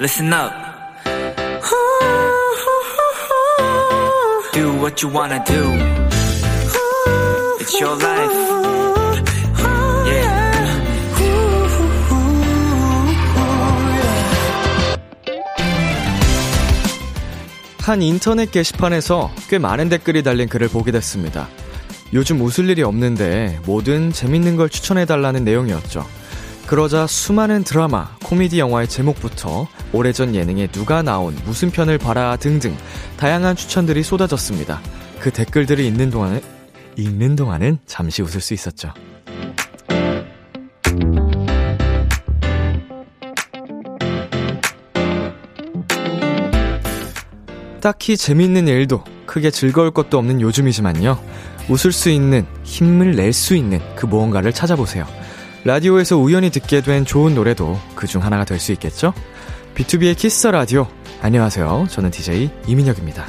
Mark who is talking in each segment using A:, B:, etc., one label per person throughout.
A: listen up. Do what you wanna do. It's your life.
B: 한 인터넷 게시판에서 꽤 많은 댓글이 달린 글을 보게 됐습니다. 요즘 웃을 일이 없는데 뭐든 재밌는 걸 추천해달라는 내용이었죠. 그러자 수많은 드라마, 코미디 영화의 제목부터 오래전 예능에 누가 나온, 무슨 편을 봐라 등등 다양한 추천들이 쏟아졌습니다. 그 댓글들이 있는 동안에, 읽는 동안은 잠시 웃을 수 있었죠. 딱히 재밌는 일도 크게 즐거울 것도 없는 요즘이지만요. 웃을 수 있는, 힘을 낼 수 있는 그 무언가를 찾아보세요. 라디오에서 우연히 듣게 된 좋은 노래도 그 중 하나가 될 수 있겠죠? 비투비의 키스 더 라디오. 안녕하세요. 저는 DJ 이민혁입니다.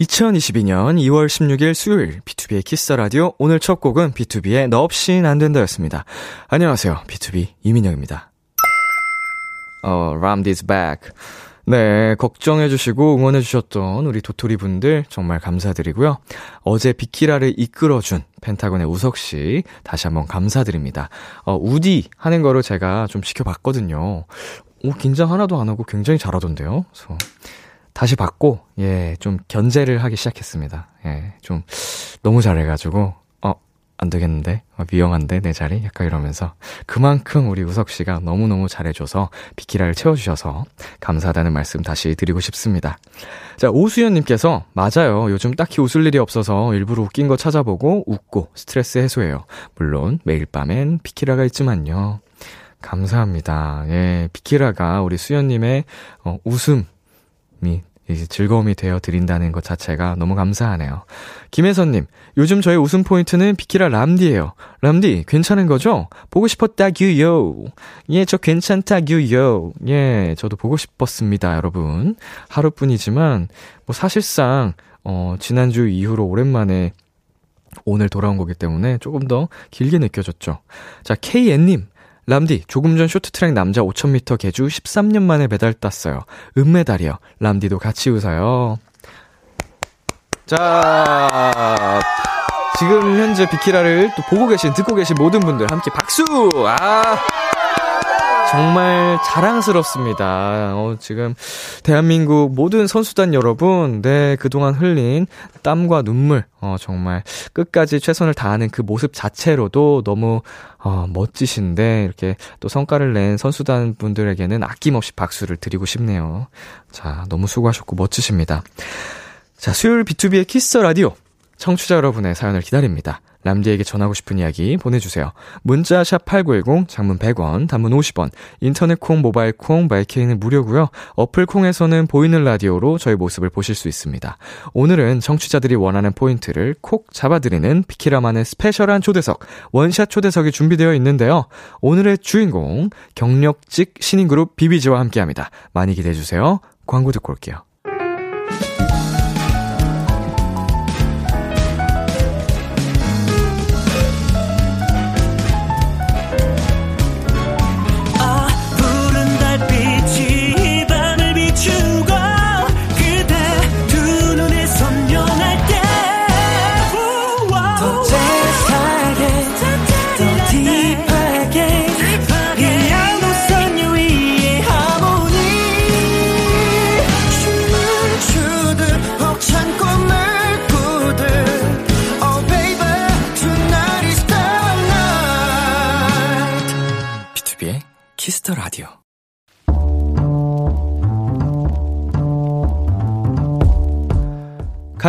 B: 2022년 2월 16일 수요일 비투비의 키스 더 라디오 오늘 첫 곡은 비투비의 너 없인 안 된다였습니다. 안녕하세요. B2B 이민혁입니다. 어, 람디's back. 네, 걱정해주시고 응원해주셨던 우리 도토리 분들 정말 감사드리고요. 어제 비키라를 이끌어준 펜타곤의 우석씨 다시 한번 감사드립니다. 어, 우디 하는 거를 제가 좀 지켜봤거든요. 오, 긴장 하나도 안 하고 굉장히 잘하던데요. 그래서 다시 봤고, 예, 좀 견제를 하기 시작했습니다. 예, 좀 너무 잘해가지고, 안 되겠는데? 아, 위험한데? 내 자리? 약간 이러면서. 그만큼 우리 우석 씨가 너무너무 잘해줘서 비키라를 채워주셔서 감사하다는 말씀 다시 드리고 싶습니다. 자, 오수연님께서, 맞아요. 요즘 딱히 웃을 일이 없어서 일부러 웃긴 거 찾아보고 웃고 스트레스 해소해요. 물론 매일 밤엔 비키라가 있지만요. 감사합니다. 예, 비키라가 우리 수연님의 어, 웃음이 즐거움이 되어 드린다는 것 자체가 너무 감사하네요. 김혜선님, 요즘 저의 웃음 포인트는 비키라 람디예요. 람디, 괜찮은 거죠? 보고 싶었다 규요. 예, 저 괜찮다 규요. 예, 저도 보고 싶었습니다, 여러분. 하루뿐이지만, 뭐 사실상, 어, 지난주 이후로 오랜만에 오늘 돌아온 거기 때문에 조금 더 길게 느껴졌죠. 자, KN님, 람디, 조금 전 쇼트트랙 남자 5000m 개주 13년 만에 메달 땄어요. 은메달이요. 람디도 같이 웃어요. 자, 지금 현재 비키라를 또 보고 계신, 듣고 계신 모든 분들 함께 박수! 아! 정말 자랑스럽습니다. 어, 지금 대한민국 모든 선수단 여러분, 네, 그동안 흘린 땀과 눈물, 어, 정말 끝까지 최선을 다하는 그 모습 자체로도 너무, 어, 멋지신데, 이렇게 또 성과를 낸 선수단 분들에게는 아낌없이 박수를 드리고 싶네요. 자, 너무 수고하셨고 멋지십니다. 자, 수요일 B2B의 키스 라디오. 청취자 여러분의 사연을 기다립니다. 람디에게 전하고 싶은 이야기 보내주세요. 문자 샵 8910, 장문 100원, 단문 50원, 인터넷 콩, 모바일 콩, 마이케이는 무료고요. 어플 콩에서는 보이는 라디오로 저희 모습을 보실 수 있습니다. 오늘은 청취자들이 원하는 포인트를 콕 잡아드리는 비키라만의 스페셜한 초대석, 원샷 초대석이 준비되어 있는데요. 오늘의 주인공, 경력직 신인그룹 비비지와 함께합니다. 많이 기대해주세요. 광고 듣고 올게요.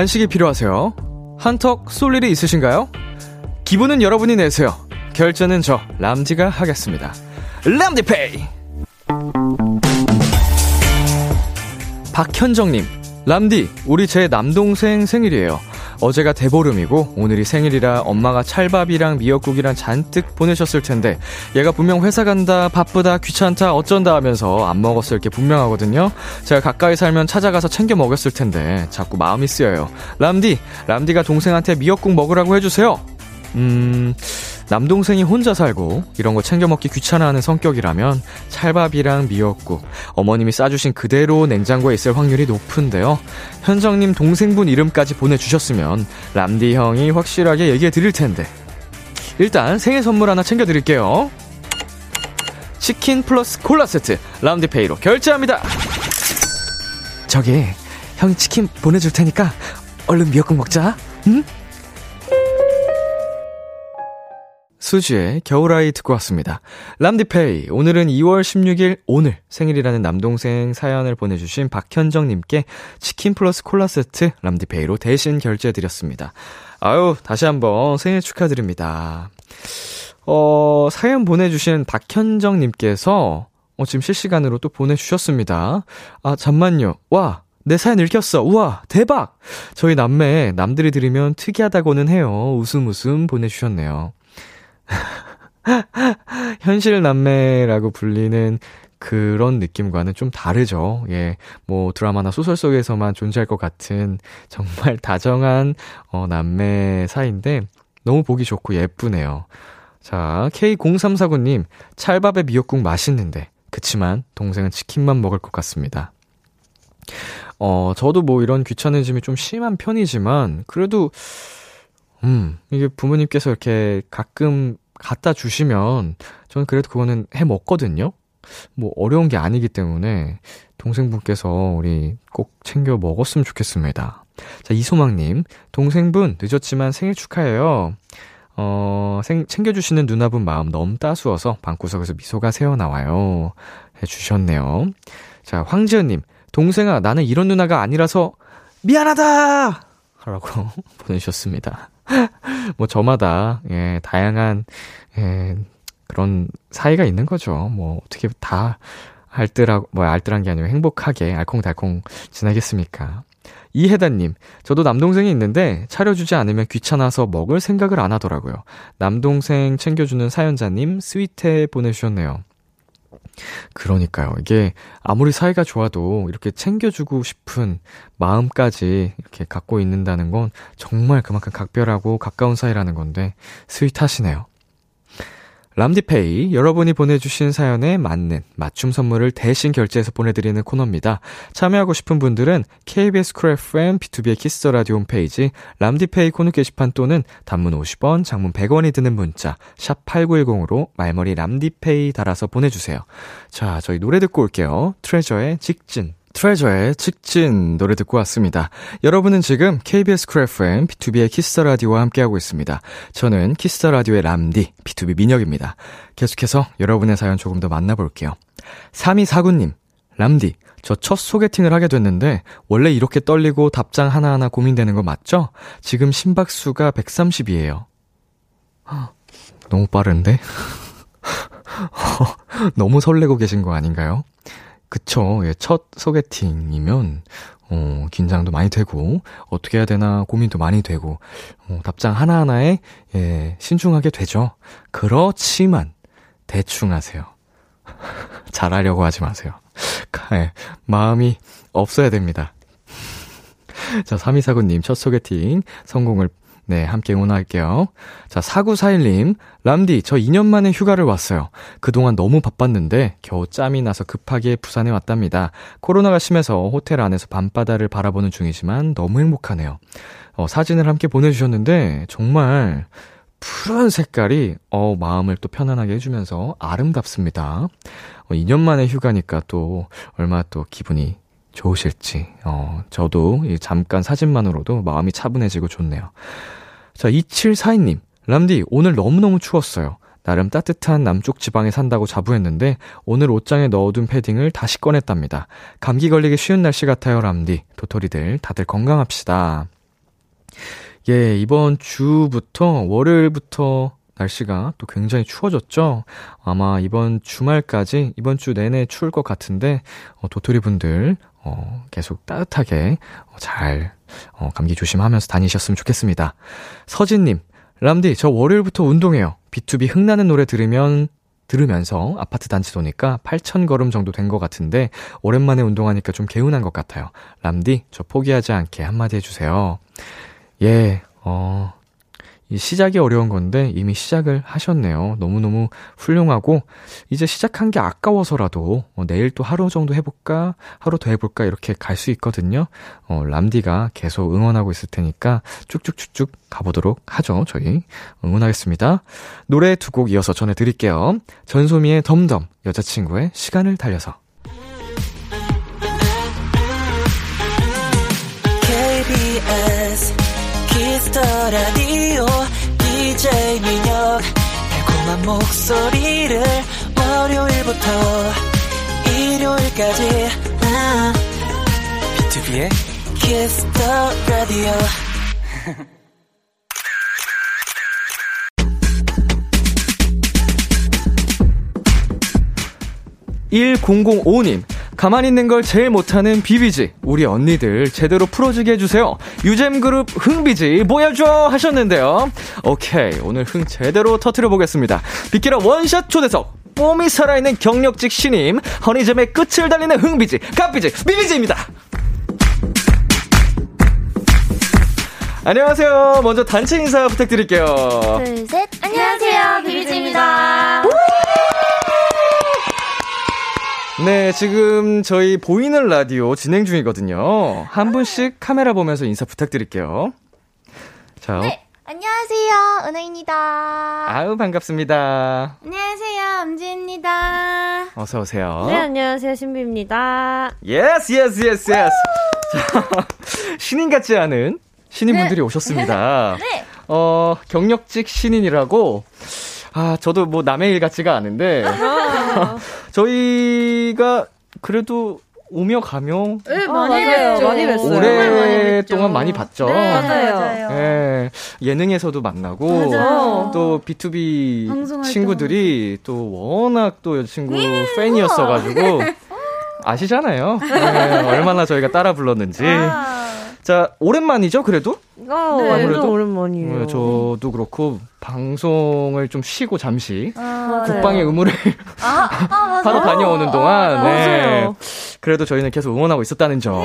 B: 간식이 필요하세요? 한턱 쏠 일이 있으신가요? 기분은 여러분이 내세요. 결제는 저 람디가 하겠습니다. 람디페이. 박현정님, 람디, 우리 제 남동생 생일이에요. 어제가 대보름이고 오늘이 생일이라 엄마가 찰밥이랑 미역국이랑 잔뜩 보내셨을 텐데 얘가 분명 회사 간다 바쁘다 귀찮다 어쩐다 하면서 안 먹었을 게 분명하거든요. 제가 가까이 살면 찾아가서 챙겨 먹였을 텐데 자꾸 마음이 쓰여요. 람디 람디가 동생한테 미역국 먹으라고 해주세요. 음 남동생이 혼자 살고 이런 거 챙겨 먹기 귀찮아하는 성격이라면 찰밥이랑 미역국 어머님이 싸주신 그대로 냉장고에 있을 확률이 높은데요. 현정님 동생분 이름까지 보내주셨으면 람디 형이 확실하게 얘기해 드릴 텐데. 일단 생일 선물 하나 챙겨 드릴게요. 치킨 플러스 콜라 세트 람디페이로 결제합니다. 저기 형이 치킨 보내줄 테니까 얼른 미역국 먹자. 응? 수지의 겨울아이 듣고 왔습니다. 람디페이, 오늘은 2월 16일 오늘 생일이라는 남동생 사연을 보내주신 박현정님께 치킨 플러스 콜라 세트 람디페이로 대신 결제해드렸습니다. 아유, 다시 한번 생일 축하드립니다. 어, 사연 보내주신 박현정님께서 어, 지금 실시간으로 또 보내주셨습니다. 아, 잠만요. 와, 내 사연 읽혔어. 우와, 대박! 저희 남매 남들이 들으면 특이하다고는 해요. 웃음 웃음 보내주셨네요. 현실 남매라고 불리는 그런 느낌과는 좀 다르죠. 예, 뭐 드라마나 소설 속에서만 존재할 것 같은 정말 다정한 어, 남매 사이인데 너무 보기 좋고 예쁘네요. 자, K0349님, 찰밥에 미역국 맛있는데, 그치만 동생은 치킨만 먹을 것 같습니다. 어, 저도 뭐 이런 귀찮으심이 좀 심한 편이지만, 그래도 음, 이게 부모님께서 이렇게 가끔 갖다 주시면 저는 그래도 그거는 해 먹거든요. 뭐 어려운 게 아니기 때문에 동생분께서 우리 꼭 챙겨 먹었으면 좋겠습니다. 자, 이소망님, 동생분 늦었지만 생일 축하해요. 어, 생, 챙겨주시는 누나분 마음 너무 따스워서 방구석에서 미소가 새어나와요. 해주셨네요. 자, 황지연님, 동생아, 나는 이런 누나가 아니라서 미안하다! 라고 보내주셨습니다. 뭐 저마다 예, 다양한 예, 그런 사이가 있는 거죠. 뭐 어떻게 다 알뜰하고 뭐 알뜰한 게 아니고 행복하게 알콩달콩 지나겠습니까? 이혜단님, 저도 남동생이 있는데 차려주지 않으면 귀찮아서 먹을 생각을 안 하더라고요. 남동생 챙겨주는 사연자님 스위트에 보내주셨네요. 그러니까요. 이게 아무리 사이가 좋아도 이렇게 챙겨주고 싶은 마음까지 이렇게 갖고 있는다는 건 정말 그만큼 각별하고 가까운 사이라는 건데 스윗하시네요. 람디페이, 여러분이 보내주신 사연에 맞는 맞춤 선물을 대신 결제해서 보내드리는 코너입니다. 참여하고 싶은 분들은 KBS 쿨 FM 비투비의 키스 더 라디오 홈페이지 람디페이 코너 게시판 또는 단문 50원, 장문 100원이 드는 문자 샵 8910으로 말머리 람디페이 달아서 보내주세요. 자, 저희 노래 듣고 올게요. 트레저의 직진. 트레저의 직진 노래 듣고 왔습니다. 여러분은 지금 KBS 쿨 FM 비투비의 키스 더 라디오와 함께하고 있습니다. 저는 키스 더 라디오의 람디 비투비 민혁입니다. 계속해서 여러분의 사연 조금 더 만나볼게요. 3249님, 람디, 저 첫 소개팅을 하게 됐는데 원래 이렇게 떨리고 답장 하나하나 고민되는 거 맞죠? 지금 심박수가 130이에요. 너무 빠른데? 너무 설레고 계신 거 아닌가요? 그쵸. 예, 첫 소개팅이면, 어, 긴장도 많이 되고, 어떻게 해야 되나 고민도 많이 되고, 어, 답장 하나하나에, 예, 신중하게 되죠. 그렇지만, 대충 하세요. 잘하려고 하지 마세요. 예, 마음이 없어야 됩니다. 자, 3249님 첫 소개팅 성공을 네, 함께 응원할게요. 자, 4941님, 람디, 저 2년 만에 휴가를 왔어요. 그동안 너무 바빴는데, 겨우 짬이 나서 급하게 부산에 왔답니다. 코로나가 심해서 호텔 안에서 밤바다를 바라보는 중이지만 너무 행복하네요. 어, 사진을 함께 보내주셨는데, 정말, 푸른 색깔이, 어, 마음을 또 편안하게 해주면서 아름답습니다. 어, 2년 만에 휴가니까 또, 얼마나 또 기분이 좋으실지, 어, 저도 잠깐 사진만으로도 마음이 차분해지고 좋네요. 자, 2742님. 람디, 오늘 너무너무 추웠어요. 나름 따뜻한 남쪽 지방에 산다고 자부했는데 오늘 옷장에 넣어둔 패딩을 다시 꺼냈답니다. 감기 걸리기 쉬운 날씨 같아요, 람디. 도토리들 다들 건강합시다. 예, 이번 주부터 월요일부터 날씨가 또 굉장히 추워졌죠? 아마 이번 주말까지, 이번 주 내내 추울 것 같은데, 어, 도토리 분들, 어, 계속 따뜻하게 어, 잘 어, 감기 조심하면서 다니셨으면 좋겠습니다. 서진님, 람디, 저 월요일부터 운동해요. B2B 흥나는 노래 들으면 들으면서 아파트 단지 도니까 8,000걸음 정도 된 것 같은데 오랜만에 운동하니까 좀 개운한 것 같아요. 람디, 저 포기하지 않게 한마디 해주세요. 예, 어, 시작이 어려운 건데 이미 시작을 하셨네요. 너무너무 훌륭하고 이제 시작한 게 아까워서라도 어, 내일 또 하루 정도 해볼까 하루 더 해볼까 이렇게 갈 수 있거든요. 어, 람디가 계속 응원하고 있을 테니까 쭉쭉쭉쭉 가보도록 하죠. 저희 응원하겠습니다. 노래 두 곡 이어서 전해드릴게요. 전소미의 DUMB DUMB 여자친구의 시간을 달려서
A: KBS 키스 더 라디오 달콤한 목소리를 월요일부터 일요일까지. 비투비의 키스 더 라디오
B: 1005님, 가만히 있는 걸 제일 못하는 비비지. 우리 언니들 제대로 풀어주게 해주세요. 유잼 그룹 흥비지 보여줘 하셨는데요. 오케이. 오늘 흥 제대로 터트려 보겠습니다. 빗기라 원샷 초대석. 뽐이 살아있는 경력직 신임. 허니잼의 끝을 달리는 흥비지. 갓비지. 비비지입니다. 안녕하세요. 먼저 단체 인사 부탁드릴게요.
C: 둘, 셋. 안녕하세요. 비비지입니다.
B: 네, 지금 저희 보이는 라디오 진행 중이거든요. 한 분씩 카메라 보면서 인사 부탁드릴게요. 자,
C: 네. 안녕하세요. 은하입니다.
B: 아우 반갑습니다.
C: 안녕하세요. 엄지입니다.
B: 어서 오세요.
D: 네, 안녕하세요. 신비입니다.
B: Yes yes yes yes. 자, 신인 같지 않은 신인분들이 오셨습니다.
C: 네.
B: 어, 경력직 신인이라고 아, 저도 뭐 남의 일 같지가 않은데 저희가 그래도 오며 가며
D: 네, 많이 뵀죠. 많이 뵀어요.
B: 오랫동안 많이 봤죠.
D: 네, 맞아요.
B: 예, 예능에서도 만나고
D: 맞아요.
B: 또 B2B
C: 방송할
B: 친구들이 또 워낙 또 여자친구 팬이었어 가지고 아시잖아요. 예, 얼마나 저희가 따라 불렀는지. 자 오랜만이죠 그래도?
D: 어,
B: 네. 아무래도?
D: 오랜만이에요.
B: 예, 저도 그렇고 방송을 좀 쉬고 잠시
D: 맞아요.
B: 국방의 의무를
C: 아, 아.
B: 하러 다녀오는 동안 네.
D: 맞아요.
B: 그래도 저희는 계속 응원하고 있었다는 점.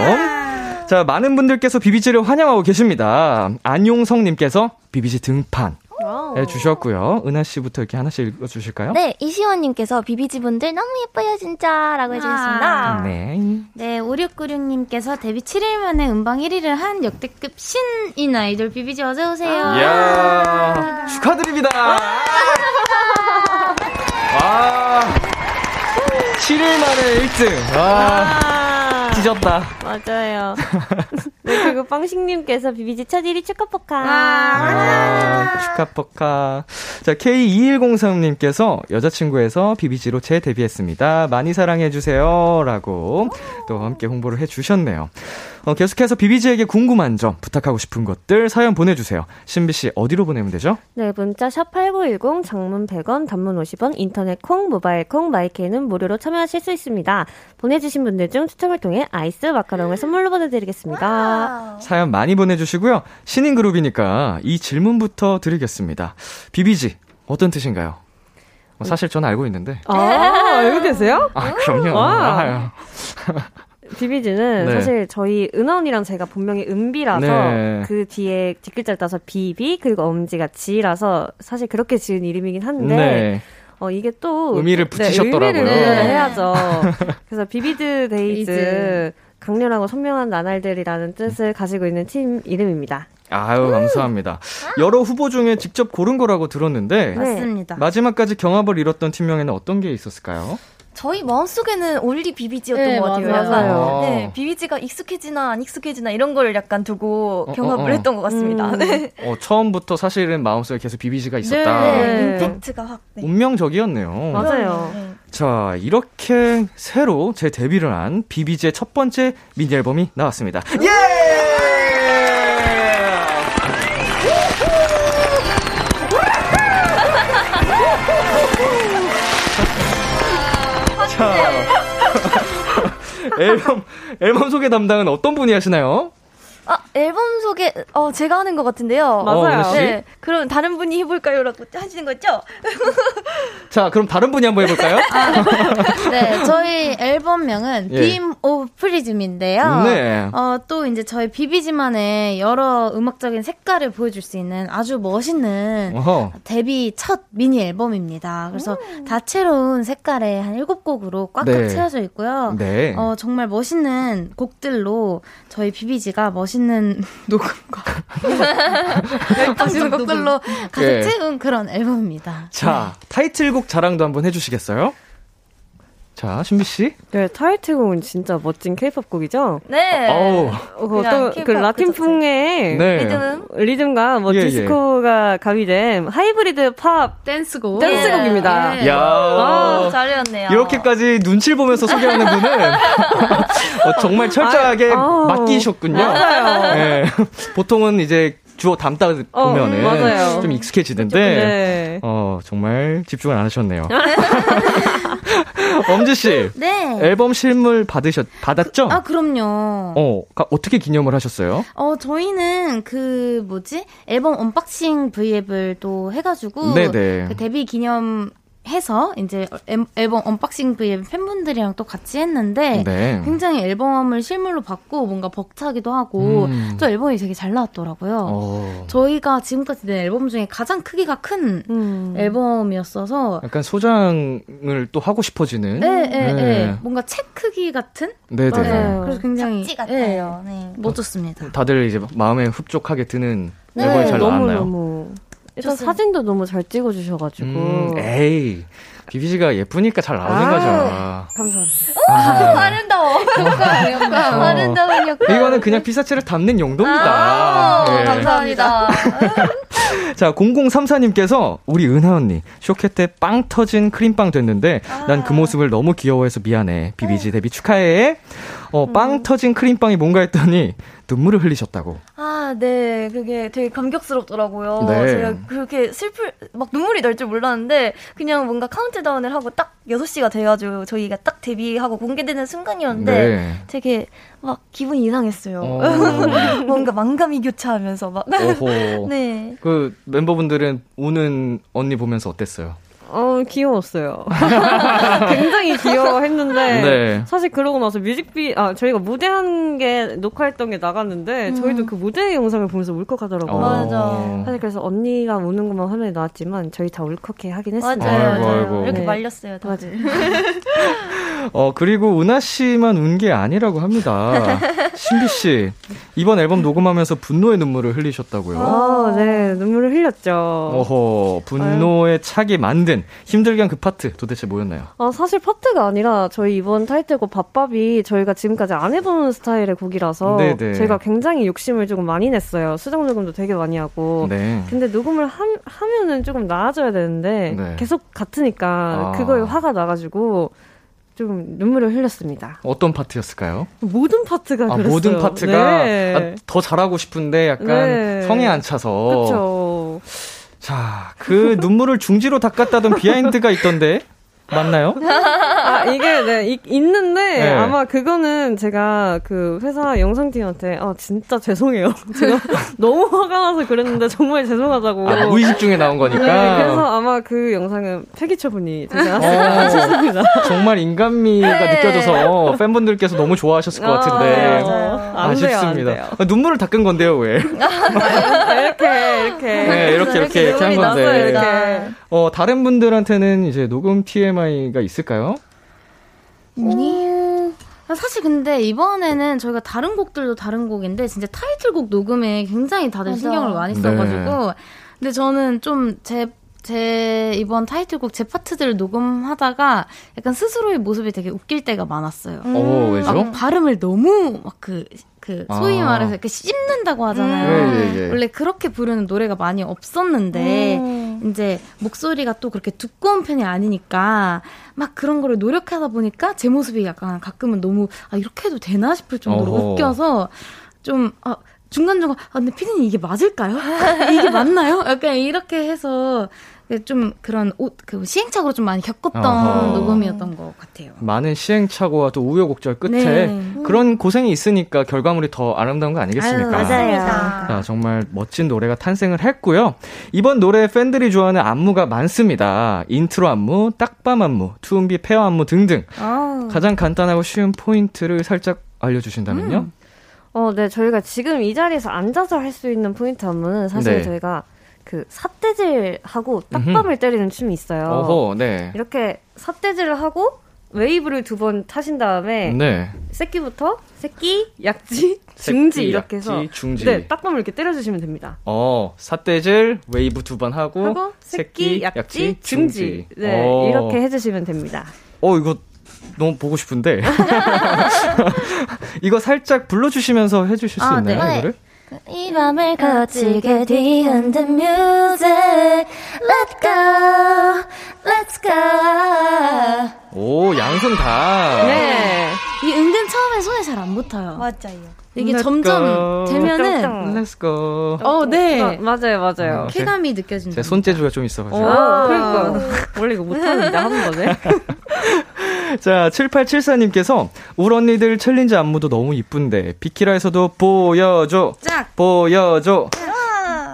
B: 자, 많은 분들께서 비비지를 환영하고 계십니다. 안용성님께서 비비지 등판
D: 와우.
B: 해주셨고요. 은하 씨부터 이렇게 하나씩 읽어주실까요?
C: 네, 이시원님께서 비비지 분들 너무 예뻐요, 진짜. 라고 해주셨습니다.
B: 네.
E: 네, 5696님께서 데뷔 7일 만에 음방 1위를 한 역대급 신인 아이돌 비비지 어서오세요.
B: 이야, 축하드립니다. 와, 7일 만에 1등. 와,
D: 아,
B: 찢었다.
D: 맞아요. 네, 그리고 빵식님께서 비비지 첫 1위 축하포카.
B: 아, 축하퍼카. 자, K2103님께서 여자친구에서 비비지로 재데뷔했습니다. 많이 사랑해주세요. 라고 또 함께 홍보를 해주셨네요. 어, 계속해서 비비지에게 궁금한 점, 부탁하고 싶은 것들 사연 보내주세요. 신비 씨, 어디로 보내면 되죠?
D: 네, 문자 샵 8910 장문 100원, 단문 50원, 인터넷 콩, 모바일 콩, 마이케이는 무료로 참여하실 수 있습니다. 보내주신 분들 중 추첨을 통해 아이스 마카롱을 선물로 보내드리겠습니다.
B: 사연 많이 보내주시고요. 신인 그룹이니까 이 질문부터 드리겠습니다. 비비지, 어떤 뜻인가요? 어, 사실 저는 알고 있는데.
D: 아, 알고 계세요?
B: 아, 그럼요.
D: 와.
B: 아유.
D: 비비지는
B: 네.
D: 사실 저희 은하 언니랑 제가 본명이 은비라서
B: 네.
D: 그 뒤에 뒷글자를 따서 비비 그리고 엄지가 지라서 사실 그렇게 지은 이름이긴 한데
B: 네.
D: 어 이게 또
B: 의미를 붙이셨더라고요.
D: 네, 의미를 해야죠. 그래서
E: vivid days days.
D: 강렬하고 선명한 나날들이라는 뜻을 가지고 있는 팀 이름입니다.
B: 아유, 감사합니다. 여러 후보 중에 직접 고른 거라고 들었는데,
E: 맞습니다.
B: 마지막까지 경합을 이뤘던 팀명에는 어떤 게 있었을까요?
C: 저희 마음속에는 올리 비비지였던
E: 네,
C: 것 같아요.
E: 맞아요.
D: 맞아요.
C: 네, 비비지가 익숙해지나 안 익숙해지나 이런 걸 약간 두고
B: 어,
C: 경합을
B: 어, 어.
C: 했던 것 같습니다.
D: 음.
C: 네.
B: 어, 처음부터 사실은 마음속에 계속 비비지가 있었다.
D: 네.
C: 네, 임팩트가 확. 네.
B: 운명적이었네요.
D: 맞아요.
C: 네.
B: 자, 이렇게 새로 제 데뷔를 한 비비지의 첫 번째 미니 앨범이 나왔습니다. 예! 자, 앨범 앨범 소개 담당은 어떤 분이 하시나요?
C: 아, 앨범 소개 어 제가 하는 것 같은데요.
D: 맞아요.
B: 어,
C: 네. 그럼 다른 분이 해볼까요?라고 하시는 거죠?
B: 자, 그럼 다른 분이 한번 해볼까요?
E: 네, 저희 앨범명은
B: 예.
E: Beam of Prism인데요.
B: 네.
E: 어, 또 이제 저희 비비지만의 여러 음악적인 색깔을 보여줄 수 있는 아주 멋있는
B: 어허.
E: 데뷔 첫 미니 앨범입니다. 그래서 다채로운 색깔의 한 7곡으로 꽉꽉
B: 네.
E: 채워져 있고요.
B: 네.
E: 어, 정말 멋있는 곡들로 저희 비비지가 멋있는 녹음과 열정적인 곡들로 가득
B: 예.
E: 채운 그런 앨범입니다.
B: 자, 타이틀곡 자랑도 한번 해주시겠어요? 자, 신비 씨.
D: 네, 타이틀곡은 진짜 멋진 케이팝 곡이죠?
C: 네.
B: 어우.
D: 어, 어떤 그 라틴풍의
B: 네.
C: 리듬.
D: 리듬과 뭐
B: 예, 예.
D: 디스코가 가미된 하이브리드 팝
E: 댄스곡.
D: 댄스곡입니다.
E: 예.
B: 야
C: 아, 잘해왔네요.
B: 이렇게까지 눈치를 보면서 소개하는 분은 어, 정말 철저하게
D: 아.
B: 맡기셨군요.
D: 맞아요.
B: 네. 보통은 이제 주어 담다
D: 어,
B: 보면은
D: 맞아요.
B: 좀 익숙해지는데
D: 네.
B: 어 정말 집중을 안 하셨네요. 엄지 씨
E: 네.
B: 앨범 실물 받으셨 받았죠?
E: 아, 그럼요.
B: 어 가- 어떻게 기념을 하셨어요?
E: 어, 저희는 그, 뭐지? 앨범 언박싱 브이앱을 또 해가지고.
B: 네네.
E: 그 데뷔 기념 해서 이제 앨- 앨범 언박싱 브이앱 팬분들이랑 또 같이 했는데.
B: 네.
E: 굉장히 앨범을 실물로 받고 뭔가 벅차기도 하고.
B: 음.
E: 또 앨범이 되게 잘 나왔더라고요.
B: 어,
E: 저희가 지금까지 낸 앨범 중에 가장 크기가 큰
D: 음.
E: 앨범이었어서.
B: 약간 소장을 또 하고 싶어지는.
E: 네, 네,
B: 네.
E: 네. 뭔가 책 크기 같은?
B: 네네.
D: 맞아요.
E: 그래서 굉장히.
C: 잡지 같아요. 네.
E: 멋졌습니다.
B: 다들 이제 마음에 흡족하게 드는
E: 네,
B: 앨범이 잘
D: 너무
B: 나왔나요?
D: 너무 일단
E: 좋습니다.
D: 사진도 너무 잘 찍어주셔가지고
B: 음, 에이, 비비지가 예쁘니까 잘 나오는
D: 아.
B: 거죠.
D: 감사합니다.
B: 아,
C: 아름다워.
E: 약간
C: 아름다운 역할.
B: 이거는 그냥 피사체를 담는 용도입니다.
C: 아,
B: 예.
C: 감사합니다.
B: 자, 0034님께서 우리 은하 언니 쇼케 때 빵 터진 크림빵 됐는데 난 그 모습을 너무 귀여워해서 미안해. 비비지 데뷔 축하해. 어, 빵 터진 크림빵이 뭔가 했더니 눈물을 흘리셨다고.
C: 아, 네. 그게 되게 감격스럽더라고요.
B: 네.
C: 제가 그렇게 슬플, 막 눈물이 날 줄 몰랐는데, 그냥 뭔가 카운트다운을 하고 딱 6시가 돼가지고 저희가 딱 데뷔하고 공개되는 순간이었는데,
B: 네.
C: 되게 막 기분이 이상했어요.
B: 어.
C: 뭔가 망감이 교차하면서 막. 네.
B: 그 멤버분들은 우는 언니 보면서 어땠어요?
D: 어 귀여웠어요. 굉장히 귀여워했는데
B: 네.
D: 사실 그러고 나서 뮤직비 아 저희가 무대한 게 녹화했던 게 나갔는데 저희도 그 무대 영상을 보면서 울컥하더라고요.
B: 어.
C: 맞아.
D: 사실 그래서 언니가 우는 것만 화면에 나왔지만 저희 다 울컥해 하긴 했습니다.
C: 맞아요,
B: 아이고,
C: 맞아요.
B: 아이고.
C: 이렇게
D: 네.
C: 말렸어요, 다들.
B: 어, 그리고 은하 씨만 운 게 아니라고 합니다. 신비 씨, 이번 앨범 녹음하면서 분노의 눈물을 흘리셨다고요.
D: 아, 네 눈물을 흘렸죠.
B: 어허, 분노에 차게 만든 힘들게 한 그 파트 도대체 뭐였나요?
D: 아, 사실 파트가 아니라 저희 이번 타이틀곡 밥밥이 저희가 지금까지 안 해본 스타일의 곡이라서
B: 네네.
D: 저희가 굉장히 욕심을 조금 많이 냈어요. 수정 녹음도 되게 많이 하고.
B: 네.
D: 근데 녹음을 한, 하면은 조금 나아져야 되는데
B: 네.
D: 계속 같으니까
B: 아.
D: 그거에 화가 나가지고 좀 눈물을 흘렸습니다.
B: 어떤 파트였을까요?
D: 모든 파트가
B: 아,
D: 그랬어요.
B: 모든 파트가
D: 네.
B: 아, 더 잘하고 싶은데 약간
D: 네.
B: 성에 안 차서.
D: 그렇죠.
B: 자, 그 눈물을 중지로 닦았다던 비하인드가 있던데. 맞나요?
D: 아, 이게, 네, 이- 있는데,
B: 네.
D: 아마 그거는 제가 그 회사 영상팀한테, 아, 진짜 죄송해요. 제가 너무 화가 나서 그랬는데, 정말 죄송하다고.
B: 아, 무의식 중에 나온 거니까.
D: 네, 그래서 아마 그 영상은 폐기 처분이 되지
B: 어.
D: 않았습니다.
B: 정말 인간미가 느껴져서 팬분들께서 너무 좋아하셨을 것 같은데.
D: 아, 돼요,
B: 아쉽습니다. 아, 눈물을 닦은 건데요, 왜?
D: 이렇게, 이렇게.
B: 네, 이렇게, 이렇게, 이렇게 한 건데.
D: 이렇게.
B: 어, 다른 분들한테는 이제 녹음 TMI가 있을까요?
E: 음, 사실 근데 이번에는 저희가 다른 곡들도 다른 곡인데 진짜 타이틀곡 녹음에 굉장히 다들
C: 맞아.
E: 신경을 많이
B: 네.
E: 써가지고 근데 저는 좀제 제 이번 타이틀곡 제 파트들을 녹음하다가 약간 스스로의 모습이 되게 웃길 때가 많았어요.
B: 어, 왜죠?
E: 막 발음을 너무 막 그 그 소위
B: 아.
E: 말해서 이렇게 씹는다고 하잖아요.
B: 예, 예, 예.
E: 원래 그렇게 부르는 노래가 많이 없었는데
C: 음.
E: 이제 목소리가 또 그렇게 두꺼운 편이 아니니까 막 그런 거를 노력하다 보니까 제 모습이 약간 가끔은 너무 아 이렇게 해도 되나 싶을 정도로
B: 어허.
E: 웃겨서 좀 아, 중간중간 아 근데 피디님 이게 맞을까요? 이게 맞나요? 약간 이렇게 해서 좀 그런 옷, 그 시행착오를 좀 많이 겪었던
B: 어허.
E: 녹음이었던 것 같아요.
B: 많은 시행착오와 또 우여곡절 끝에
E: 네.
B: 그런 고생이 있으니까 결과물이 더 아름다운 거 아니겠습니까?
E: 아유,
D: 맞아요.
B: 자, 정말 멋진 노래가 탄생을 했고요. 이번 노래 팬들이 좋아하는 안무가 많습니다. 인트로 안무, 딱밤 안무, 투은비 pair 안무 등등.
E: 아.
B: 가장 간단하고 쉬운 포인트를 살짝 알려주신다면요?
E: 음.
D: 어, 네, 저희가 지금 이 자리에서 앉아서 할 수 있는 포인트 안무는 사실
B: 네.
D: 저희가 그 삿대질하고 딱밤을 때리는 춤이 있어요.
B: 어허, 네.
D: 이렇게 삿대질을 하고 웨이브를 두 번 타신 다음에
B: 네.
D: 새끼부터 새끼, 약지, 중지
B: 새끼,
D: 이렇게 해서
B: 약지, 중지.
D: 네, 딱밤을 이렇게 때려 주시면 됩니다.
B: 어, 삿대질, 웨이브 두 번 하고,
D: 하고 새끼, 약지, 중지. 네,
B: 어.
D: 이렇게 해 주시면 됩니다.
B: 어, 이거 너무 보고 싶은데. 이거 살짝 불러주시면서 해주실 수
E: 아,
B: 있나요,
E: 네.
B: 이거를?
C: 이 밤을 거치게 뒤흔든 music Let go, let's go
B: 오, 양손 다.
D: 네.
E: 이 은근 처음에 손에 잘 안 붙어요.
C: 맞아요
E: 이게
B: Let
E: 점점
B: go.
E: 되면은.
B: Let's go.
E: 어, 네.
D: 아, 맞아요, 맞아요.
B: 어,
E: 쾌감이 느껴진다.
B: 제 손재주가 좀
D: 오,
B: 있어가지고.
D: 그러니까. 원래 이거 못하는데 한 번에.
B: 자, 7874님께서 울 언니들 챌린지 안무도 너무 이쁜데 비키라에서도 보여줘.
E: 짝!
B: 보여줘.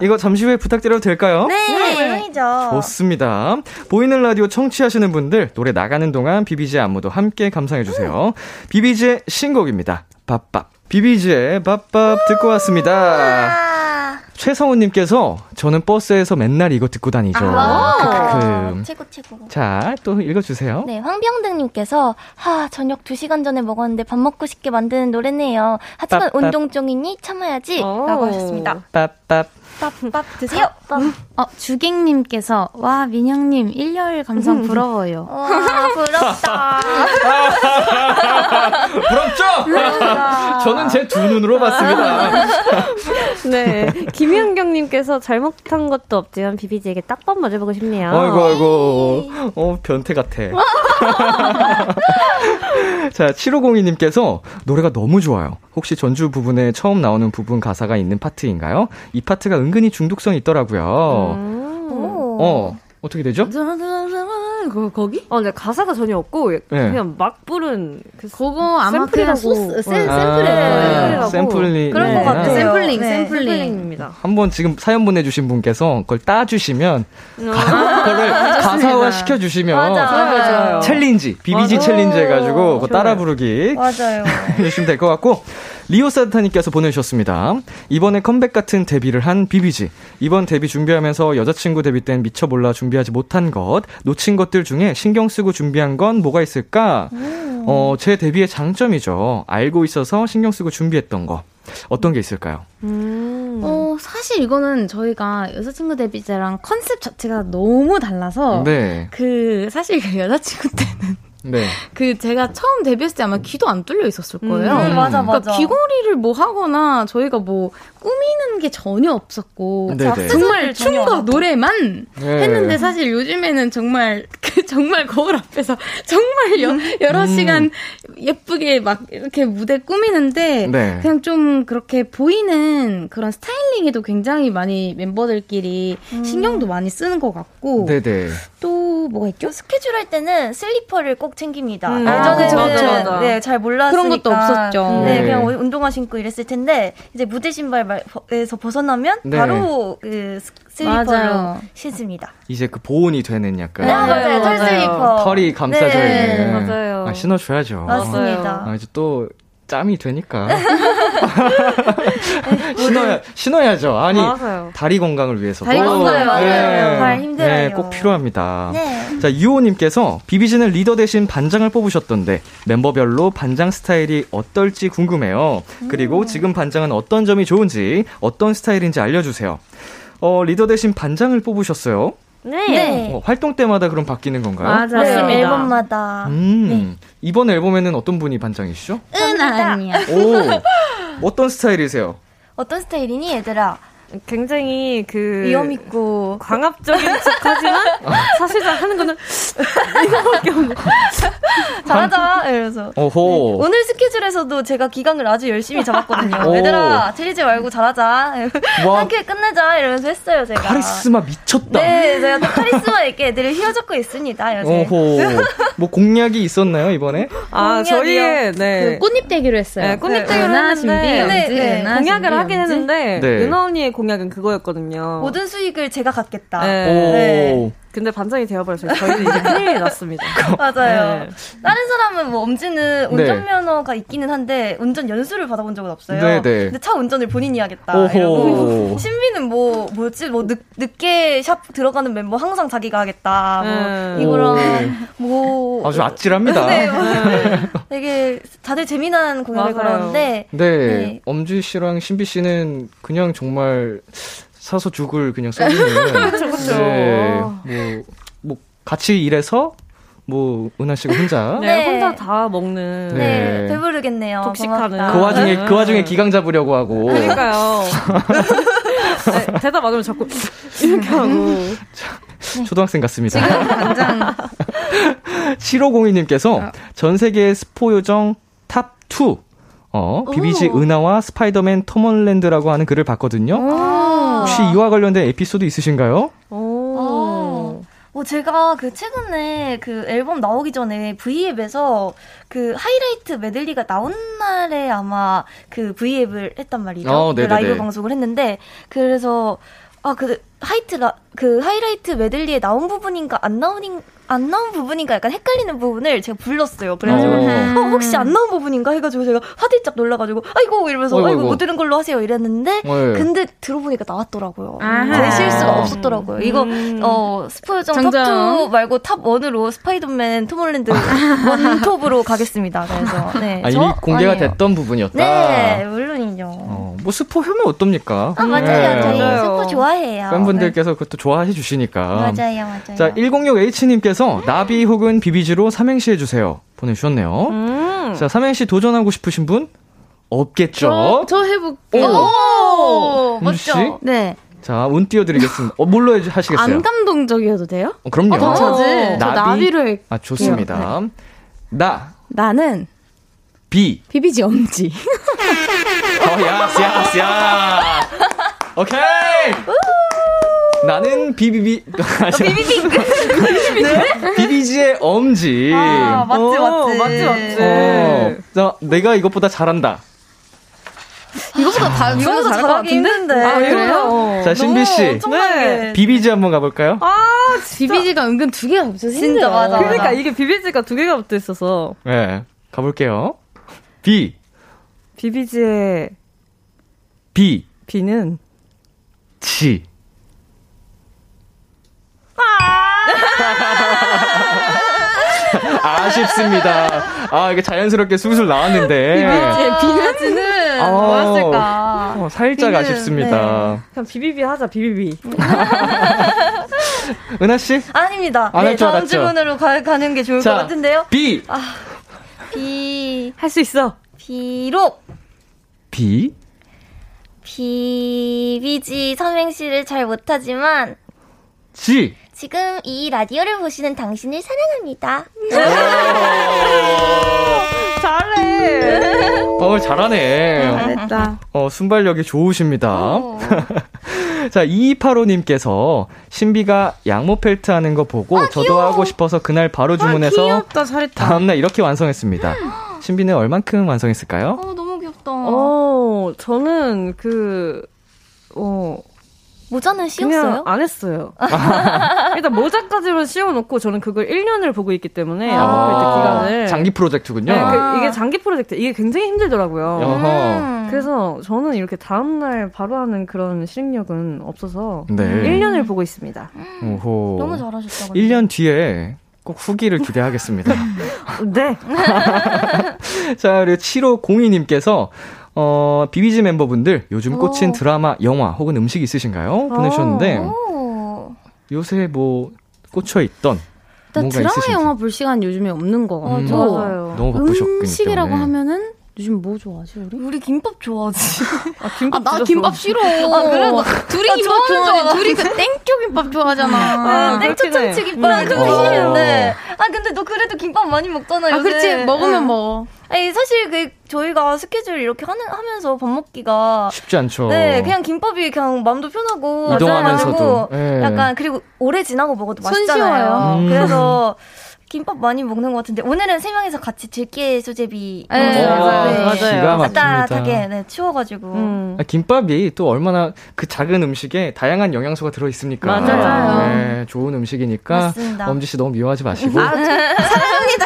B: 이거 잠시 후에 부탁드려도 될까요?
C: 네 물론이죠
B: 좋습니다. 보이는 라디오 청취하시는 분들 노래 나가는 동안 비비지의 안무도 함께 감상해 주세요. 비비지의 신곡입니다. BOP BOP. 비비지의 BOP BOP 듣고 왔습니다.
C: 아,
B: 최성우님께서 저는 버스에서 맨날 이거 듣고 다니죠. 크크크.
C: 최고 최고
B: 자, 또 읽어주세요.
C: 네, 황병등님께서, 하, 저녁 2 시간 전에 먹었는데 밥 먹고 싶게 만드는 노래네요. 하지만. 운동 중이니 참아야지.
D: 오.
C: 라고 하셨습니다.
B: 밥밥.
C: 밥, 밥 드세요. 밥.
E: 어, 주객님께서, 와, 민영님, 일요일 감성 부러워요.
C: 와, 부럽다.
B: 부럽죠? 저는 제 두 눈으로 봤습니다.
D: 네. 김현경님께서 잘못한 것도 없지만 비비지에게 딱밤 맞아보고 싶네요.
B: 아이고, 아이고. 어, 변태 같아. 자, 7502님께서 노래가 너무 좋아요. 혹시 전주 부분에 처음 나오는 부분 가사가 있는 파트인가요? 이 파트가 은 근히 중독성이 있더라고요.
D: 음.
C: 오.
B: 어, 어떻게 되죠?
E: 거, 거기?
D: 어, 네, 가사가 전혀 없고,
B: 네.
D: 그냥 막 부른 그
E: 그거 아마 그냥
D: 샘플이라고.
E: 소스, 샘,
D: 네.
E: 거예요.
D: 아,
B: 샘플링.
C: 그런 것
B: 네.
C: 같아요.
E: 샘플링,
C: 네.
E: 샘플링.
D: 샘플링입니다.
B: 한번 지금 사연 보내주신 분께서 그걸 따주시면
D: 어.
B: 그거를 가사화 시켜주시면
C: 맞아.
B: 챌린지 비비지
D: 맞아.
B: 챌린지 해가지고 그거 따라 부르기
C: 맞아요.
B: 해주시면 될 것 같고 리오 산타님께서 보내주셨습니다. 이번에 컴백 같은 데뷔를 한 비비지. 이번 데뷔 준비하면서 여자친구 데뷔 땐 미처 몰라 준비하지 못한 것, 놓친 것들 중에 신경 쓰고 준비한 건 뭐가 있을까? 어, 재데뷔의 장점이죠. 알고 있어서 신경 쓰고 준비했던 거. 어떤 게 있을까요?
D: 음.
E: 어, 사실 이거는 저희가 여자친구 데뷔 때랑 컨셉 자체가 너무 달라서
B: 네.
E: 그 사실 그 여자친구 때는
B: 네.
E: 그 제가 처음 데뷔했을 때 아마 귀도 안 뚫려 있었을 거예요.
B: 음,
C: 맞아,
E: 그러니까
C: 맞아.
E: 귀걸이를 뭐 하거나 저희가 뭐 꾸미는 게 전혀 없었고
B: 네네.
E: 정말 춤과. 노래만
B: 네.
E: 했는데 사실 요즘에는 정말 그 정말 거울 앞에서 정말 여, 여러
B: 음.
E: 시간 예쁘게 막 이렇게 무대 꾸미는데
B: 네.
E: 그냥 좀 그렇게 보이는 그런 스타일링에도 굉장히 많이 멤버들끼리 신경도 많이 쓰는 것 같고
B: 네네.
E: 또 뭐가 있죠?
C: 스케줄 할 때는 슬리퍼를 꼭 챙깁니다.
D: 음.
E: 아,
C: 예전에는.
D: 맞아.
C: 네, 잘 몰랐으니까
E: 그런 것도 없었죠.
C: 네,
B: 네.
C: 그냥 운동화 신고 이랬을 텐데 이제 무대 신발 에서 벗어나면
B: 네.
C: 바로 그 스- 슬리퍼로. 신습니다.
B: 이제 그 보온이 되는 약간
C: 네, 맞아요. 털
D: 맞아요.
C: 슬리퍼.
B: 털이 감싸져
C: 네.
B: 있는.
D: 맞아요.
B: 아, 신어줘야죠.
C: 맞습니다.
B: 아, 이제 또 짬이 되니까. 신어야, 신어야죠. 아니,
D: 맞아요.
B: 다리 건강을 위해서.
E: 다리 건강을
C: 맞아요. 발 힘들어요.
B: 네, 꼭 필요합니다.
C: 네.
B: 자, 유호님께서 비비지는 리더 대신 반장을 뽑으셨던데 멤버별로 반장 스타일이 어떨지 궁금해요. 그리고 지금 반장은 어떤 점이 좋은지, 어떤 스타일인지 알려주세요. 어, 리더 대신 반장을 뽑으셨어요.
D: 네.
C: 네.
B: 어, 활동 때마다 그럼 바뀌는 건가요?
D: 맞아요.
C: 네,
D: 맞습니다.
C: 앨범마다.
B: 음, 이번 앨범에는 어떤 분이 반장이시죠?
E: 은 아니야.
B: 오, 어떤 스타일이세요?
C: 어떤 스타일이니 얘들아?
D: 굉장히 그
C: 위험 있고
D: 광합적인 척하지만 사실상 하는 거는 이거밖에 없는.
C: 잘하자 이러면서
B: 오호.
C: 네. 오늘 스케줄에서도 제가 기강을 아주 열심히 잡았거든요.
B: 오.
C: 얘들아 틀리지 말고 잘하자
B: 와.
C: 함께 끝내자 이러면서 했어요 제가.
B: 카리스마 미쳤다.
C: 네, 제가 또 카리스마 있게 애들을 휘어잡고 있습니다 요새.
B: 오호. 뭐 공약이 있었나요, 이번에?
D: 아? 저희의, 네.
E: 그 꽃잎 대기로 했어요.
D: 네, 꽃잎 대기로
E: 은하
D: 했는데
E: 준비,
C: 네,
E: 연지,
C: 네.
E: 은하
D: 공약을
E: 준비,
D: 하긴. 했는데,
B: 네.
D: 은하 언니의 공 약은 그거였거든요.
C: 모든 수익을 제가 갖겠다.
D: 네.
B: 오.
C: 네.
D: 근데 반전이 되어버려서 저희는 이제 큰일이 났습니다.
C: 맞아요.
D: 네.
C: 다른 사람은 뭐 엄지는
B: 네.
C: 운전 면허가 있기는 한데 운전 연수를 받아본 적은 없어요.
B: 네, 네.
C: 근데 차 운전을 본인이 하겠다.
B: 오호.
C: 이러고 신비는 뭐 뭐지 뭐 늦, 늦게 샵 들어가는 멤버 항상 자기가 하겠다. 뭐
D: 네.
C: 이거랑
B: 오.
C: 뭐
B: 아주 아찔합니다.
C: 네, 뭐 되게 다들 재미난 공약을
D: 맞아요.
C: 걸었는데
B: 네,
C: 네.
B: 엄지 씨랑 신비 씨는 그냥 정말 사서 죽을 그냥 써주는.
D: 그쵸, 그쵸.
B: 네, 뭐, 뭐, 같이 일해서, 뭐, 은하 씨가 혼자.
D: 네,
C: 네.
D: 혼자 다 먹는.
C: 네,
B: 네.
C: 배부르겠네요.
D: 독식하는.
B: 그 와중에,
D: 네.
B: 그 와중에 기강 잡으려고 하고.
D: 그러니까요. 네, 대답 안 하면 자꾸 이렇게 하고.
B: 초등학생 같습니다.
E: 당장
B: 7502님께서 전 세계 스포 요정 Top 2. 어, 비비지 은하와 스파이더맨 톰 홀랜드라고 하는 글을 봤거든요. 혹시 이와 관련된 에피소드 있으신가요?
D: 오.
C: 어, 제가 그 최근에 그 앨범 나오기 전에 V앱에서 그 하이라이트 메들리가 나온 날에 아마 그 V앱을 했단 말이죠.
B: 어,
C: 그
B: 네네네.
C: 라이브 방송을 했는데 그래서 아 그 하이라, 그 하이라이트 메들리에 나온 부분인가 안 나온 안 나온 부분인가 약간 헷갈리는 부분을 제가 불렀어요. 그래가지고
B: 어.
C: 어, 혹시 안 나온 부분인가 해가지고 제가 화들짝 놀라가지고 아이고 이러면서
B: 어이구,
C: 아이고
B: 어이구.
C: 못 들은 걸로 하세요 이랬는데
B: 네.
C: 근데 들어보니까 나왔더라고요.
E: 아하.
C: 제 실수가 없었더라고요. 이거
D: 음.
C: 어 스포요정
E: 정정.
C: Top 2 말고 Top 1으로 스파이더맨 톰홀랜드 원톱으로 가겠습니다. 그래서 네.
B: 아, 이미
C: 저
B: 공개가
C: 아니에요.
B: 됐던 부분이었다.
C: 네, 물론이죠.
B: 어, 뭐 스포하면 어떻습니까?
C: 아 맞아요.
B: 네.
C: 저희
D: 맞아요.
C: 스포 좋아해요.
B: 팬분들께서 그것도 좋아해 주시니까.
C: 네. 맞아요, 맞아요.
B: 자, 106H님께서 나비 혹은 비비지로 삼행시 해주세요. 보내주셨네요.
D: 음.
B: 자, 삼행시 도전하고 싶으신 분? 없겠죠?
E: 저, 저 해볼게요.
C: 오? 멋져.
E: 네.
B: 자, 운 띄워드리겠습니다. 어, 뭘로 해- 하시겠어요?
E: 안 감동적이어도 돼요?
B: 어, 그럼요.
E: 어, 괜찮지? 저
B: 나비?
E: 할
B: 아, 좋습니다. 나,
E: 나는
B: 비.
E: 비비지 엄지.
B: 어, 야스, 야스, 야. 오케이! 나는 비비비. 비비비. 비비지의 엄지.
C: 아, 맞지,
D: 오,
C: 맞지.
D: 맞지, 맞지.
B: 어, 자, 내가 이것보다 잘한다.
E: 이거보다 다,
C: 이거보다
E: 잘할 것 같은데?
C: 힘든데.
D: 아,
E: 그래요?
D: 그래요?
B: 자, 신비씨.
C: 엄청나게.
D: 네.
B: 비비지 한번 가볼까요?
D: 아,
E: 비비지가 은근 두 개가 붙어서
C: 진짜. 맞아.
D: 그러니까 이게 비비지가 두 개가 붙어 있어서.
B: 네. 가볼게요. 비,
D: 비비지의
B: 비,
D: 비는
B: 지. 아쉽습니다. 아, 이게 자연스럽게 술술 나왔는데.
C: 예, 비나지는
B: 어,
C: 뭐였을까?
B: 어, 살짝
C: 비는,
B: 아쉽습니다.
D: 그냥 비비비 하자, 비비비.
B: 은하씨?
C: 아닙니다. 네,
B: 줄
C: 다음
B: 알았죠?
C: 질문으로 가, 가는 게 좋을 것 같은데요.
B: 비,
C: 비,
D: 할 수 있어.
C: 비록
B: 비,
C: 비비지 삼행시를 잘 못하지만
B: 지.
C: 지금 이 라디오를 보시는 당신을 사랑합니다.
D: 잘해.
B: 어, 잘하네.
D: 잘했다.
B: 어, 순발력이 좋으십니다.
C: 어.
B: 자, 2285님께서 신비가 양모 펠트 하는 거 보고 저도 하고 싶어서 그날 바로 주문해서
D: 귀엽다, 잘했다.
B: 다음날 이렇게 완성했습니다. 신비는 얼만큼 완성했을까요?
C: 어, 너무 귀엽다.
D: 어, 저는 그, 어,
C: 모자는 씌웠어요?
D: 안 했어요. 일단 모자까지만 씌워놓고 저는 그걸 1년을 보고 있기 때문에
C: 아.
D: 기간을.
B: 장기 프로젝트군요.
D: 네,
C: 아.
D: 그, 이게 장기 프로젝트. 이게 굉장히 힘들더라고요.
C: 음.
D: 그래서 저는 이렇게 다음날 바로 하는 그런 실력은 없어서
B: 네.
D: 1년을 보고 있습니다.
B: 오호.
C: 너무 잘하셨다. 근데.
B: 1년 뒤에 꼭 후기를 기대하겠습니다.
D: 네.
B: 자, 그리고 7502님께서 어, 비비지 멤버분들 요즘 꽂힌
C: 오.
B: 드라마, 영화 혹은 음식 있으신가요? 보내주셨는데
C: 오.
B: 요새 뭐 꽂혀 있던
E: 일단
B: 뭔가
E: 드라마
B: 있으신지.
E: 영화 볼 시간 요즘에 없는 거
C: 어,
B: 음.
D: 맞아요.
B: 너무 바쁘셨기
E: 음식이라고
B: 때문에.
E: 하면은 요즘 뭐 좋아하지 우리?
C: 우리 김밥 좋아하지.
E: 아, 김밥 아, 나 김밥 싫어.
C: 아, 그래?
E: 둘이 아, 김밥 좋아하지. 둘이 그 땡초 김밥 좋아하잖아.
C: 아, 땡초 참치 김밥 좀 싫은데. 아, 근데 너 그래도 김밥 많이 먹잖아, 요
E: 아, 그렇지. 먹으면 응. 먹어.
C: 아니, 사실 그, 저희가 스케줄 이렇게 하는, 하면서 밥 먹기가.
B: 쉽지 않죠.
C: 네, 그냥 김밥이 그냥 마음도 편하고.
B: 이동하면서도. 네.
C: 약간, 그리고 오래 지나고 먹어도 맛있잖아요. 음. 그래서. 김밥 많이 먹는 것 같은데 오늘은 세 명이서 같이 들깨 수제비
E: 네, 맞아요. 네. 맞아요.
C: 따뜻하게 네, 치워가지고 음.
B: 아, 김밥이 또 얼마나 그 작은 음식에 다양한 영양소가 들어 있습니까?
C: 맞아요.
B: 네, 좋은 음식이니까 맞습니다. 엄지 씨 너무 미워하지 마시고
C: 아, 사랑합니다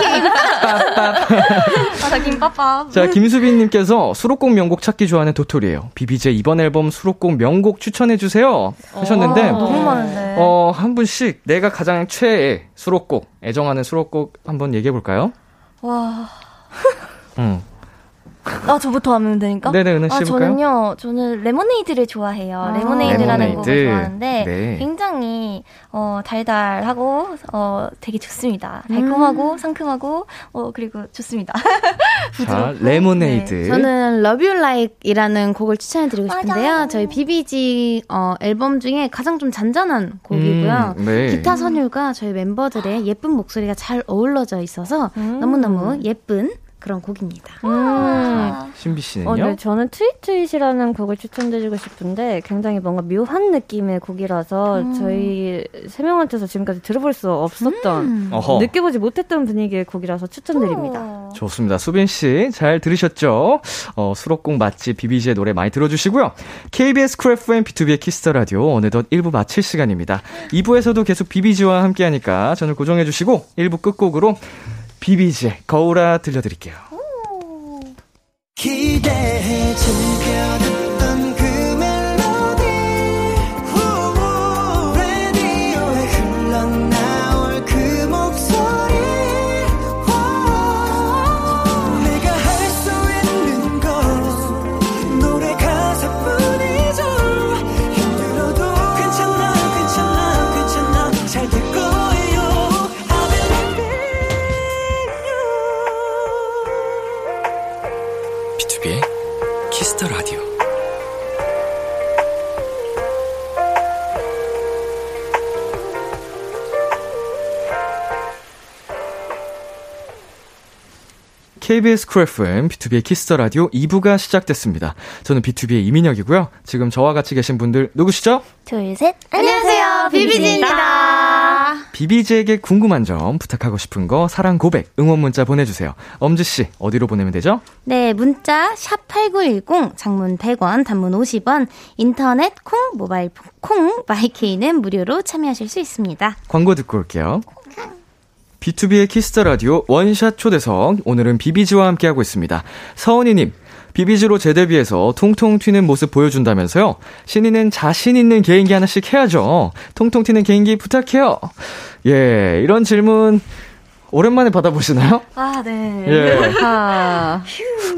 C: 김. 김밥. 아, 김밥밥.
B: 자 김수빈님께서 수록곡 명곡 찾기 좋아하는 도토리예요. 비비지 이번 앨범 수록곡 명곡 추천해 주세요 하셨는데
C: 너무 많은데.
B: 어 한 분씩 내가 가장 최애 수록곡, 애정하는 수록곡 한번 얘기해 볼까요?
C: 와. 음. 아, 저부터 하면 되니까?
B: 네네, 은하 씨
C: 아, 저는요, 저는 레모네이드를 좋아해요. 아, 레모네이드라는 레모네이드. 곡을 좋아하는데, 네. 굉장히, 어, 달달하고, 어, 되게 좋습니다. 달콤하고, 음. 상큼하고, 어, 그리고 좋습니다.
B: 자, 레모네이드. 네.
E: 저는 Love You Like 이라는 곡을 추천해드리고 싶은데요. 맞아. 저희 비비지, 어, 앨범 중에 가장 좀 잔잔한 곡이고요. 음, 네. 기타 선율과 저희 멤버들의 예쁜 목소리가 잘 어울러져 있어서 음. 너무너무 예쁜 그런 곡입니다.
B: 음. 신비 씨는요? 어, 네,
D: 저는 트윗트윗이라는 곡을 추천드리고 싶은데 굉장히 뭔가 묘한 느낌의 곡이라서 음. 저희 세 명한테서 지금까지 들어볼 수 없었던 음. 느껴보지 못했던 분위기의 곡이라서 추천드립니다. 오.
B: 좋습니다. 수빈 씨 잘 들으셨죠? 어, 수록곡 맛집 비비지의 노래 많이 들어주시고요. KBS 쿨 FM BTOB의 키스 더 라디오 어느덧 1부 마칠 시간입니다. 2부에서도 계속 비비지와 함께하니까 채널 고정해주시고 1부 끝곡으로 비비지의 거울아 들려드릴게요. 기대해 즐겨 KBS 쿨 FM, BTOB의 키스 더 라디오 2부가 시작됐습니다. 저는 BTOB의 이민혁이고요. 지금 저와 같이 계신 분들 누구시죠?
C: 둘, 셋.
E: 안녕하세요. 비비지입니다.
B: 비비지에게 궁금한 점, 부탁하고 싶은 거, 사랑 고백, 응원 문자 보내주세요. 엄지씨, 어디로 보내면 되죠?
E: 네, 문자, 샵8910, 장문 100원, 단문 50원, 인터넷, 콩, 모바일 콩, 마이케이는 무료로 참여하실 수 있습니다.
B: 광고 듣고 올게요. BTOB의 키스 더 라디오 원샷 초대석. 오늘은 비비지와 함께하고 있습니다. 서은이님, 비비지로 재데뷔해서 통통 튀는 모습 보여준다면서요? 신인은 자신 있는 개인기 하나씩 해야죠. 통통 튀는 개인기 부탁해요. 예, 이런 질문 오랜만에 받아보시나요?
C: 아, 네.
B: 예. 아.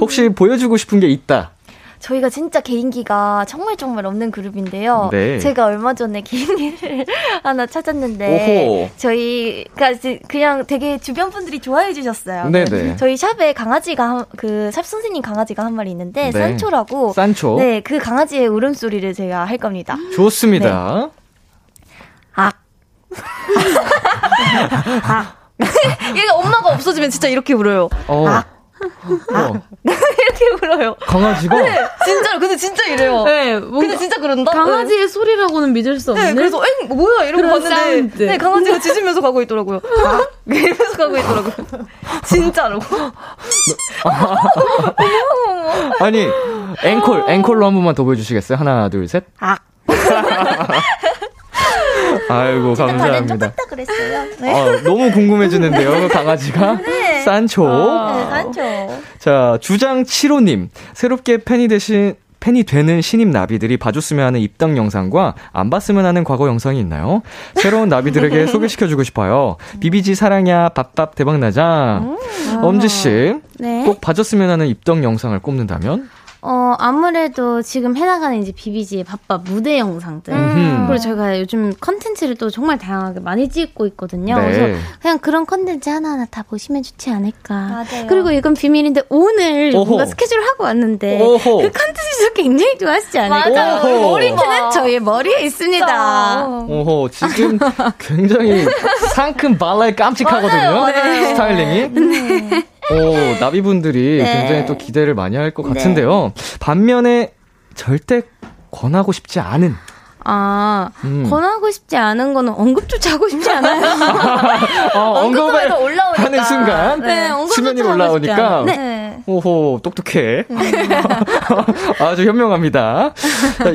B: 혹시 보여주고 싶은 게 있다.
C: 저희가 진짜 개인기가 정말 정말 없는 그룹인데요. 네. 제가 얼마 전에 개인기를 하나 찾았는데 오호. 저희가 그냥 되게 주변 분들이 좋아해 주셨어요. 네네. 저희 샵에 강아지가 그 샵 선생님 강아지가 한 마리 있는데 네. 산초라고
B: 산초.
C: 네, 그 강아지의 울음소리를 제가 할 겁니다.
B: 좋습니다.
C: 네. 아. 아. 얘가 엄마가 없어지면 진짜 이렇게 울어요. 어. 아. 어. 이렇게 울어요.
B: 강아지가?
C: 네, 진짜로. 근데 진짜 이래요. 네, 근데 진짜 그런다?
E: 강아지의 네. 소리라고는 믿을 수 없네. 네,
C: 그래서 엥, 뭐야? 이러고 봤는데. 사운드. 네, 강아지가 짖으면서 가고 있더라고요. 아, 이러면서 가고 있더라고요. 진짜로.
B: 아니, 앵콜, 앵콜로 한 번만 더 보여주시겠어요? 하나, 둘, 셋.
C: 아.
B: 아이고 감사합니다.
C: 그랬어요. 네.
B: 아, 너무 궁금해지는데요, 강아지가. 네. 산초.
C: 아, 네, 산초.
B: 자, 주장 7호님. 새롭게 팬이 되신 팬이 되는 신입 나비들이 봐줬으면 하는 입당 영상과 안 봤으면 하는 과거 영상이 있나요? 새로운 나비들에게 소개시켜주고 싶어요. 비비지 사랑해, BOP BOP 대박나자. 음. 엄지씨, 네? 꼭 봐줬으면 하는 입덕 영상을 꼽는다면?
E: 어, 아무래도 지금 해나가는 이제 비비지의 BOP BOP 무대 영상들. 음. 그리고 저희가 요즘 컨텐츠를 또 정말 다양하게 많이 찍고 있거든요. 네. 그래서 그냥 그런 컨텐츠 하나하나 다 보시면 좋지 않을까. 맞아요. 그리고 이건 비밀인데 오늘 오호. 뭔가 스케줄을 하고 왔는데 오호. 그 컨텐츠도 굉장히 좋아하시지 않을까. 맞아요. 머리는 저희의 머리에 있습니다.
B: 오호, 지금 굉장히 상큼 발랄 깜찍하거든요. 맞아요, 맞아요. 스타일링이. 네. 오, 나비분들이 네. 굉장히 또 기대를 많이 할 것 같은데요. 네. 반면에 절대 권하고 싶지 않은
E: 아, 음. 권하고 싶지 않은 거는 언급조차 하고 싶지 않아요.
B: 어, 언급을 올라오니까. 하는 순간 네, 수면이 올라오니까 네. 오호 똑똑해. 음. 아주 현명합니다.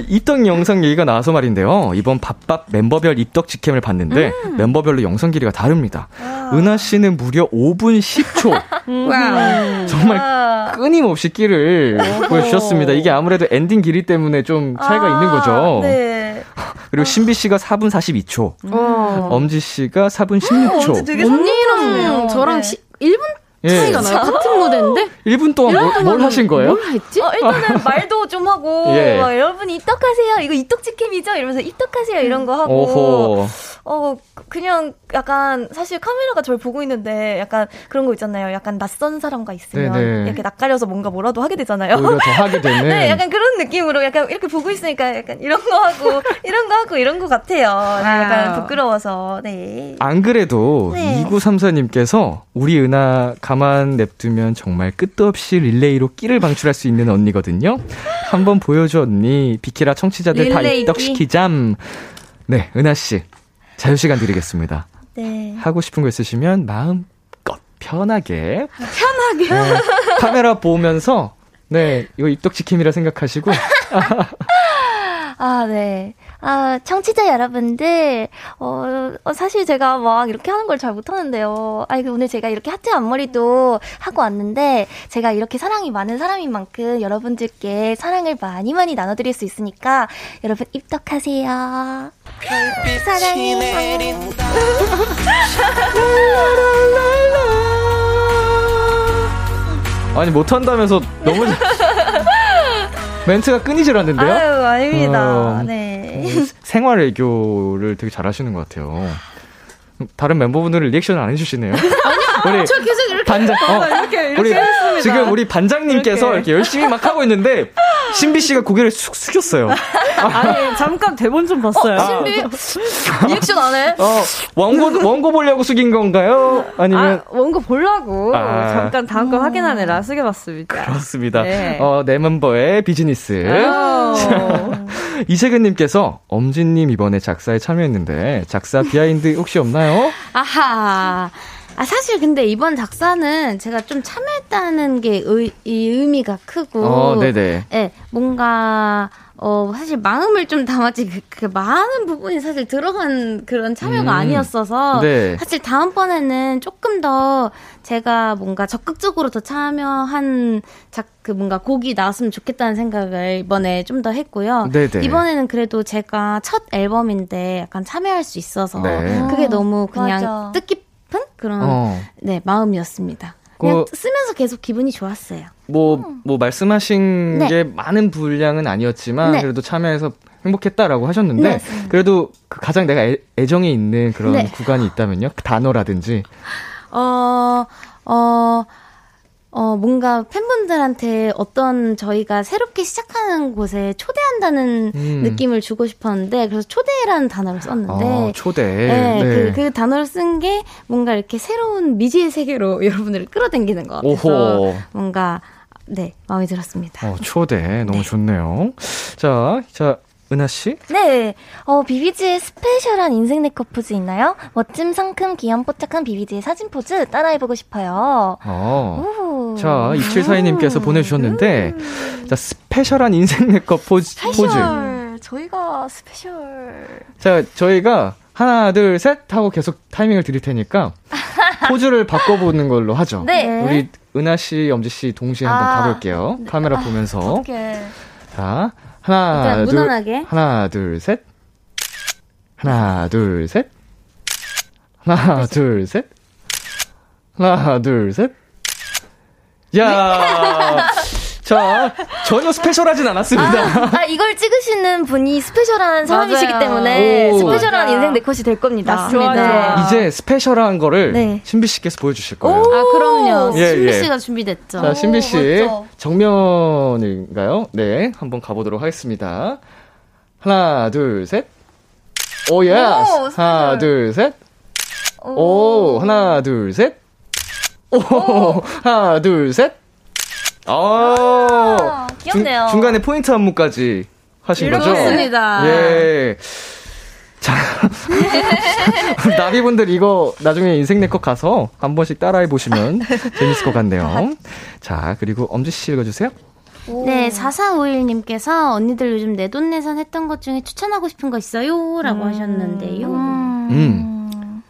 B: 입덕 영상 얘기가 나와서 말인데요. 이번 밥밥 멤버별 입덕 직캠을 봤는데 음. 멤버별로 영상 길이가 다릅니다. 와. 은하 씨는 무려 5분 10초. 와. 정말 끊임없이 끼를 보여주셨습니다. 이게 아무래도 엔딩 길이 때문에 좀 차이가 아, 있는 거죠. 네. 그리고 신비 씨가 4분 42초. 어. 엄지 씨가 4분 16초.
E: 언니랑 저랑 네. 1분 예. 차이가 나요. 같은 무대인데?
B: 1분 동안 뭘, 뭘 하신 거예요?
E: 뭘 했지?
C: 어, 일단은 말도 좀 하고, 예. 여러분 입덕하세요. 이거 입덕지캠이죠? 이러면서 입덕하세요. 이런 거 하고. 오호. 어, 그냥 약간 사실 카메라가 저를 보고 있는데 약간 그런 거 있잖아요. 약간 낯선 사람과 있으면 네네. 이렇게 낯가려서 뭔가 뭐라도 하게 되잖아요.
B: 오히려 더 하게 되네.
C: 네, 약간 그런 느낌으로 약간 이렇게 보고 있으니까 약간 이런 거 하고 이런 거 하고 이런 거 같아요. 네, 약간 부끄러워서. 네.
B: 안 그래도 네. 2934님께서 우리 은하 가만 냅두면 정말 끝도 없이 릴레이로 끼를 방출할 수 있는 언니거든요. 한번 보여줘 언니. 비키라 청취자들 다 입덕시키잠. 네, 은하 씨. 자유시간 드리겠습니다. 네. 하고 싶은 거 있으시면 마음껏 편하게.
E: 편하게? 네,
B: 카메라 보면서, 네, 이거 입덕지킴이라 생각하시고.
C: 아, 네. 아, 청취자 여러분들, 어, 어, 사실 제가 막 이렇게 하는 걸 잘 못하는데요. 아, 이 오늘 제가 이렇게 하트 앞머리도 하고 왔는데, 제가 이렇게 사랑이 많은 사람인 만큼 여러분들께 사랑을 많이 많이 나눠드릴 수 있으니까, 여러분 입덕하세요. 사랑해.
B: 아니, 못한다면서 너무. 멘트가 끊이질 않는데요?
C: 아유, 아닙니다. 어, 네. 어,
B: 생활 애교를 되게 잘하시는 것 같아요. 다른 멤버분들은 리액션을 안 해주시네요.
E: 아니요, 우리 저 계속 이렇게
B: 반장, 어,
E: 이렇게, 이렇게
B: 우리 했습니다. 지금 우리 반장님께서 이렇게. 이렇게. 열심히 막 하고 있는데 신비 씨가 고개를 쑥 숙였어요.
E: 아니 잠깐 대본 좀 봤어요. 어, 신비 리액션 안 해? 어,
B: 원고 원고 보려고 숙인 건가요? 아니면 아,
E: 원고 보려고 아. 잠깐 다음 거 음. 확인하느라 숙여봤습니다.
B: 그렇습니다. 네. 어, 네, 멤버의 비즈니스. 이세근님께서 엄지님 이번에 작사에 참여했는데 작사 비하인드 혹시 없나요?
E: 아하. 아, 사실 근데 이번 작사는 제가 좀 참여했다는 게 의, 이 의미가 크고. 어, 네네. 네, 뭔가, 어, 사실 마음을 좀 담았지, 그, 그 많은 부분이 사실 들어간 그런 참여가 음, 아니었어서. 네. 사실 다음번에는 조금 더 제가 뭔가 적극적으로 더 참여한 작, 그 뭔가 곡이 나왔으면 좋겠다는 생각을 이번에 좀 더 했고요. 네네. 이번에는 그래도 제가 첫 앨범인데 약간 참여할 수 있어서. 네. 그게 너무 그냥 맞아. 뜻깊 그런 어. 네 마음이었습니다. 그냥 그, 쓰면서 계속 기분이 좋았어요.
B: 뭐, 음. 뭐, 말씀하신 네. 게 많은 분량은 아니었지만, 그래도 참여해서 행복했다라고 하셨는데, 네, 그래도 그 가장 내가 애, 정이 있는 그런 네. 구간이 있다면요? 그 단어라든지.
E: 어, 어, 어, 뭔가 팬분들한테 어떤 저희가 새롭게 시작하는 곳에 초대한다는 음. 느낌을 주고 싶었는데, 그래서 초대라는 단어를 썼는데. 어,
B: 초대.
E: 네, 네. 그, 그 단어를 쓴 게 뭔가 이렇게 새로운 미지의 세계로 여러분들을 끌어당기는 것 같아서 오호. 뭔가, 네, 마음에 들었습니다.
B: 어, 초대. 너무 네. 좋네요. 자, 자, 은하 씨?
C: 네. 어, 비비지의 special한 인생 네컷 포즈 있나요? 멋짐 상큼 귀염 뽀짝한 비비지의 사진 포즈 따라해보고 싶어요. 어.
B: 자, 2742님께서 보내주셨는데, 음. 자, special한 인생 네컷 포즈. Special.
C: 포즈. 저희가 special.
B: 자, 저희가 하나, 둘, 셋 하고 계속 타이밍을 드릴 테니까, 포즈를 바꿔보는 걸로 하죠. 네. 우리 은하 씨, 염지 씨 동시에 한번 아. 가볼게요. 카메라 아, 보면서. 어떡해. 자, 하나, 둘, 무난하게. 하나, 둘, 셋. 하나, 둘, 셋. 하나, 둘, 셋. 하나, 둘, 셋. 야 자, 전혀 special하진 않았습니다.
C: 아, 아 이걸 찍으시는 분이 special한 사람이시기 맞아요. 때문에 오. special한 인생 네컷이 될 겁니다.
E: 맞습니다. 네.
B: 이제 special한 거를 네. 신비 씨께서 보여주실 거예요.
E: 아, 그럼요. 예, 신비 예. 씨가 준비됐죠.
B: 자, 신비 씨 정면인가요? 네, 한번 가보도록 하겠습니다. 하나, 둘, 셋. 오, yes. 하나, 둘, 셋. 오, 오 하나, 둘, 셋. 오, 오. 하나, 둘, 셋.
C: 아, 귀엽네요.
B: 중, 중간에 포인트 안무까지 하신 거죠?
E: 그렇습니다.
B: 예. 자, 나비분들 이거 나중에 인생 네컷 가서 한 번씩 따라해 보시면 재밌을 것 같네요. 자, 그리고 엄지씨 읽어주세요.
E: 네, 4451님께서 언니들 요즘 내돈내산 했던 것 중에 추천하고 싶은 거 있어요? 라고 음. 하셨는데요.
B: 음.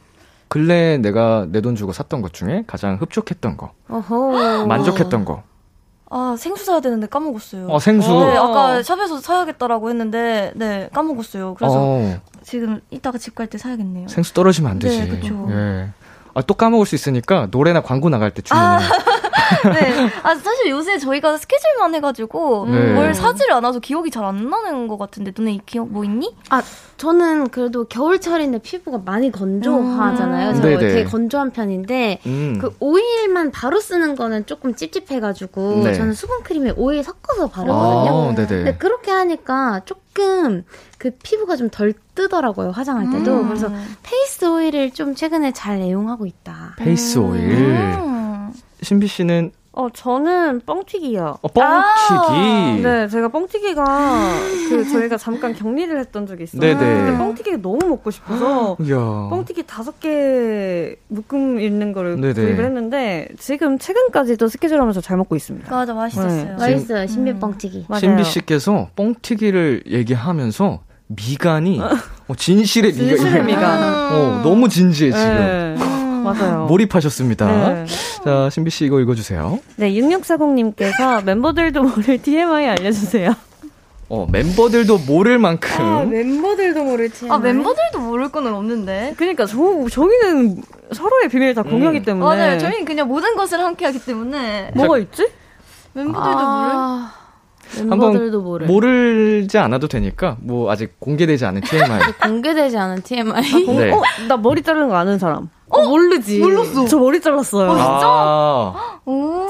B: 근래 내가 내 돈 주고 샀던 것 중에 가장 흡족했던 거. 어허. 만족했던 거.
C: 아, 생수 사야 되는데 까먹었어요.
B: 어, 생수?
C: 네, 아까 샵에서 사야겠다라고 했는데, 네, 까먹었어요. 그래서 어. 지금 이따가 집 갈 때 사야겠네요.
B: 생수 떨어지면 안 되지.
C: 네, 그쵸.
B: 예. 아, 또 까먹을 수 있으니까 노래나 광고 나갈 때 주문해. 아.
C: 네. 아, 사실 요새 저희가 스케줄만 해가지고 네. 뭘 사지를 않아서 기억이 잘 안 나는 것 같은데 너네 기억 뭐 있니?
E: 아, 저는 그래도 겨울철인데 피부가 많이 건조하잖아요. 음. 저 네네. 되게 건조한 편인데 음. 그 오일만 바로 쓰는 거는 조금 찝찝해가지고 네. 저는 수분크림에 오일 섞어서 바르거든요. 아, 근데 그렇게 하니까 조금 그 피부가 좀 덜 뜨더라고요 화장할 때도 음. 그래서 face 오일을 좀 최근에 잘 애용하고 있다.
B: face 오일. 음. 신비 씨는
D: 어, 저는 뻥튀기요.
B: 어, 뻥튀기? 아~
D: 네, 제가 뻥튀기가, 그, 저희가 잠깐 격리를 했던 적이 있어요. 네네. 근데 뻥튀기가 너무 먹고 싶어서, 야. 뻥튀기 다섯 개 묶음 있는 거를 네네. 구입을 했는데, 지금 최근까지도 스케줄 하면서 잘 먹고 있습니다.
C: 맞아, 맛있었어요. 네.
E: 맛있어요, 신비 음. 뻥튀기.
B: 음. 신비 씨께서 뻥튀기를 얘기하면서, 미간이, 어, 진실의 미간.
D: 진실의 미간.
B: 어, 너무 진지해, 지금. 네.
D: 맞아요.
B: 몰입하셨습니다. 네. 자, 신비 씨 이거 읽어주세요.
D: 네, 6640님께서 멤버들도 모를 TMI 알려주세요.
B: 어, 멤버들도 모를 만큼.
C: 아, 멤버들도 모를 TMI. 아, 멤버들도 모를 거는 없는데.
D: 그니까, 저, 저희는 서로의 비밀을 다 공유하기 음. 때문에.
C: 맞아요. 저희는 그냥 모든 것을 함께 하기 때문에.
D: 뭐가 있지?
C: 멤버들도 아... 모를?
E: 멤버들도 모를.
B: 모르지 않아도 되니까 뭐 아직 공개되지 않은 TMI.
E: 공개되지 않은 TMI.
D: 아, 네. 어, 나 머리 자르는 거 아는 사람.
E: 어, 모르지.
C: 몰랐어.
D: 저 머리 잘랐어요.
C: 아, 진짜? 아.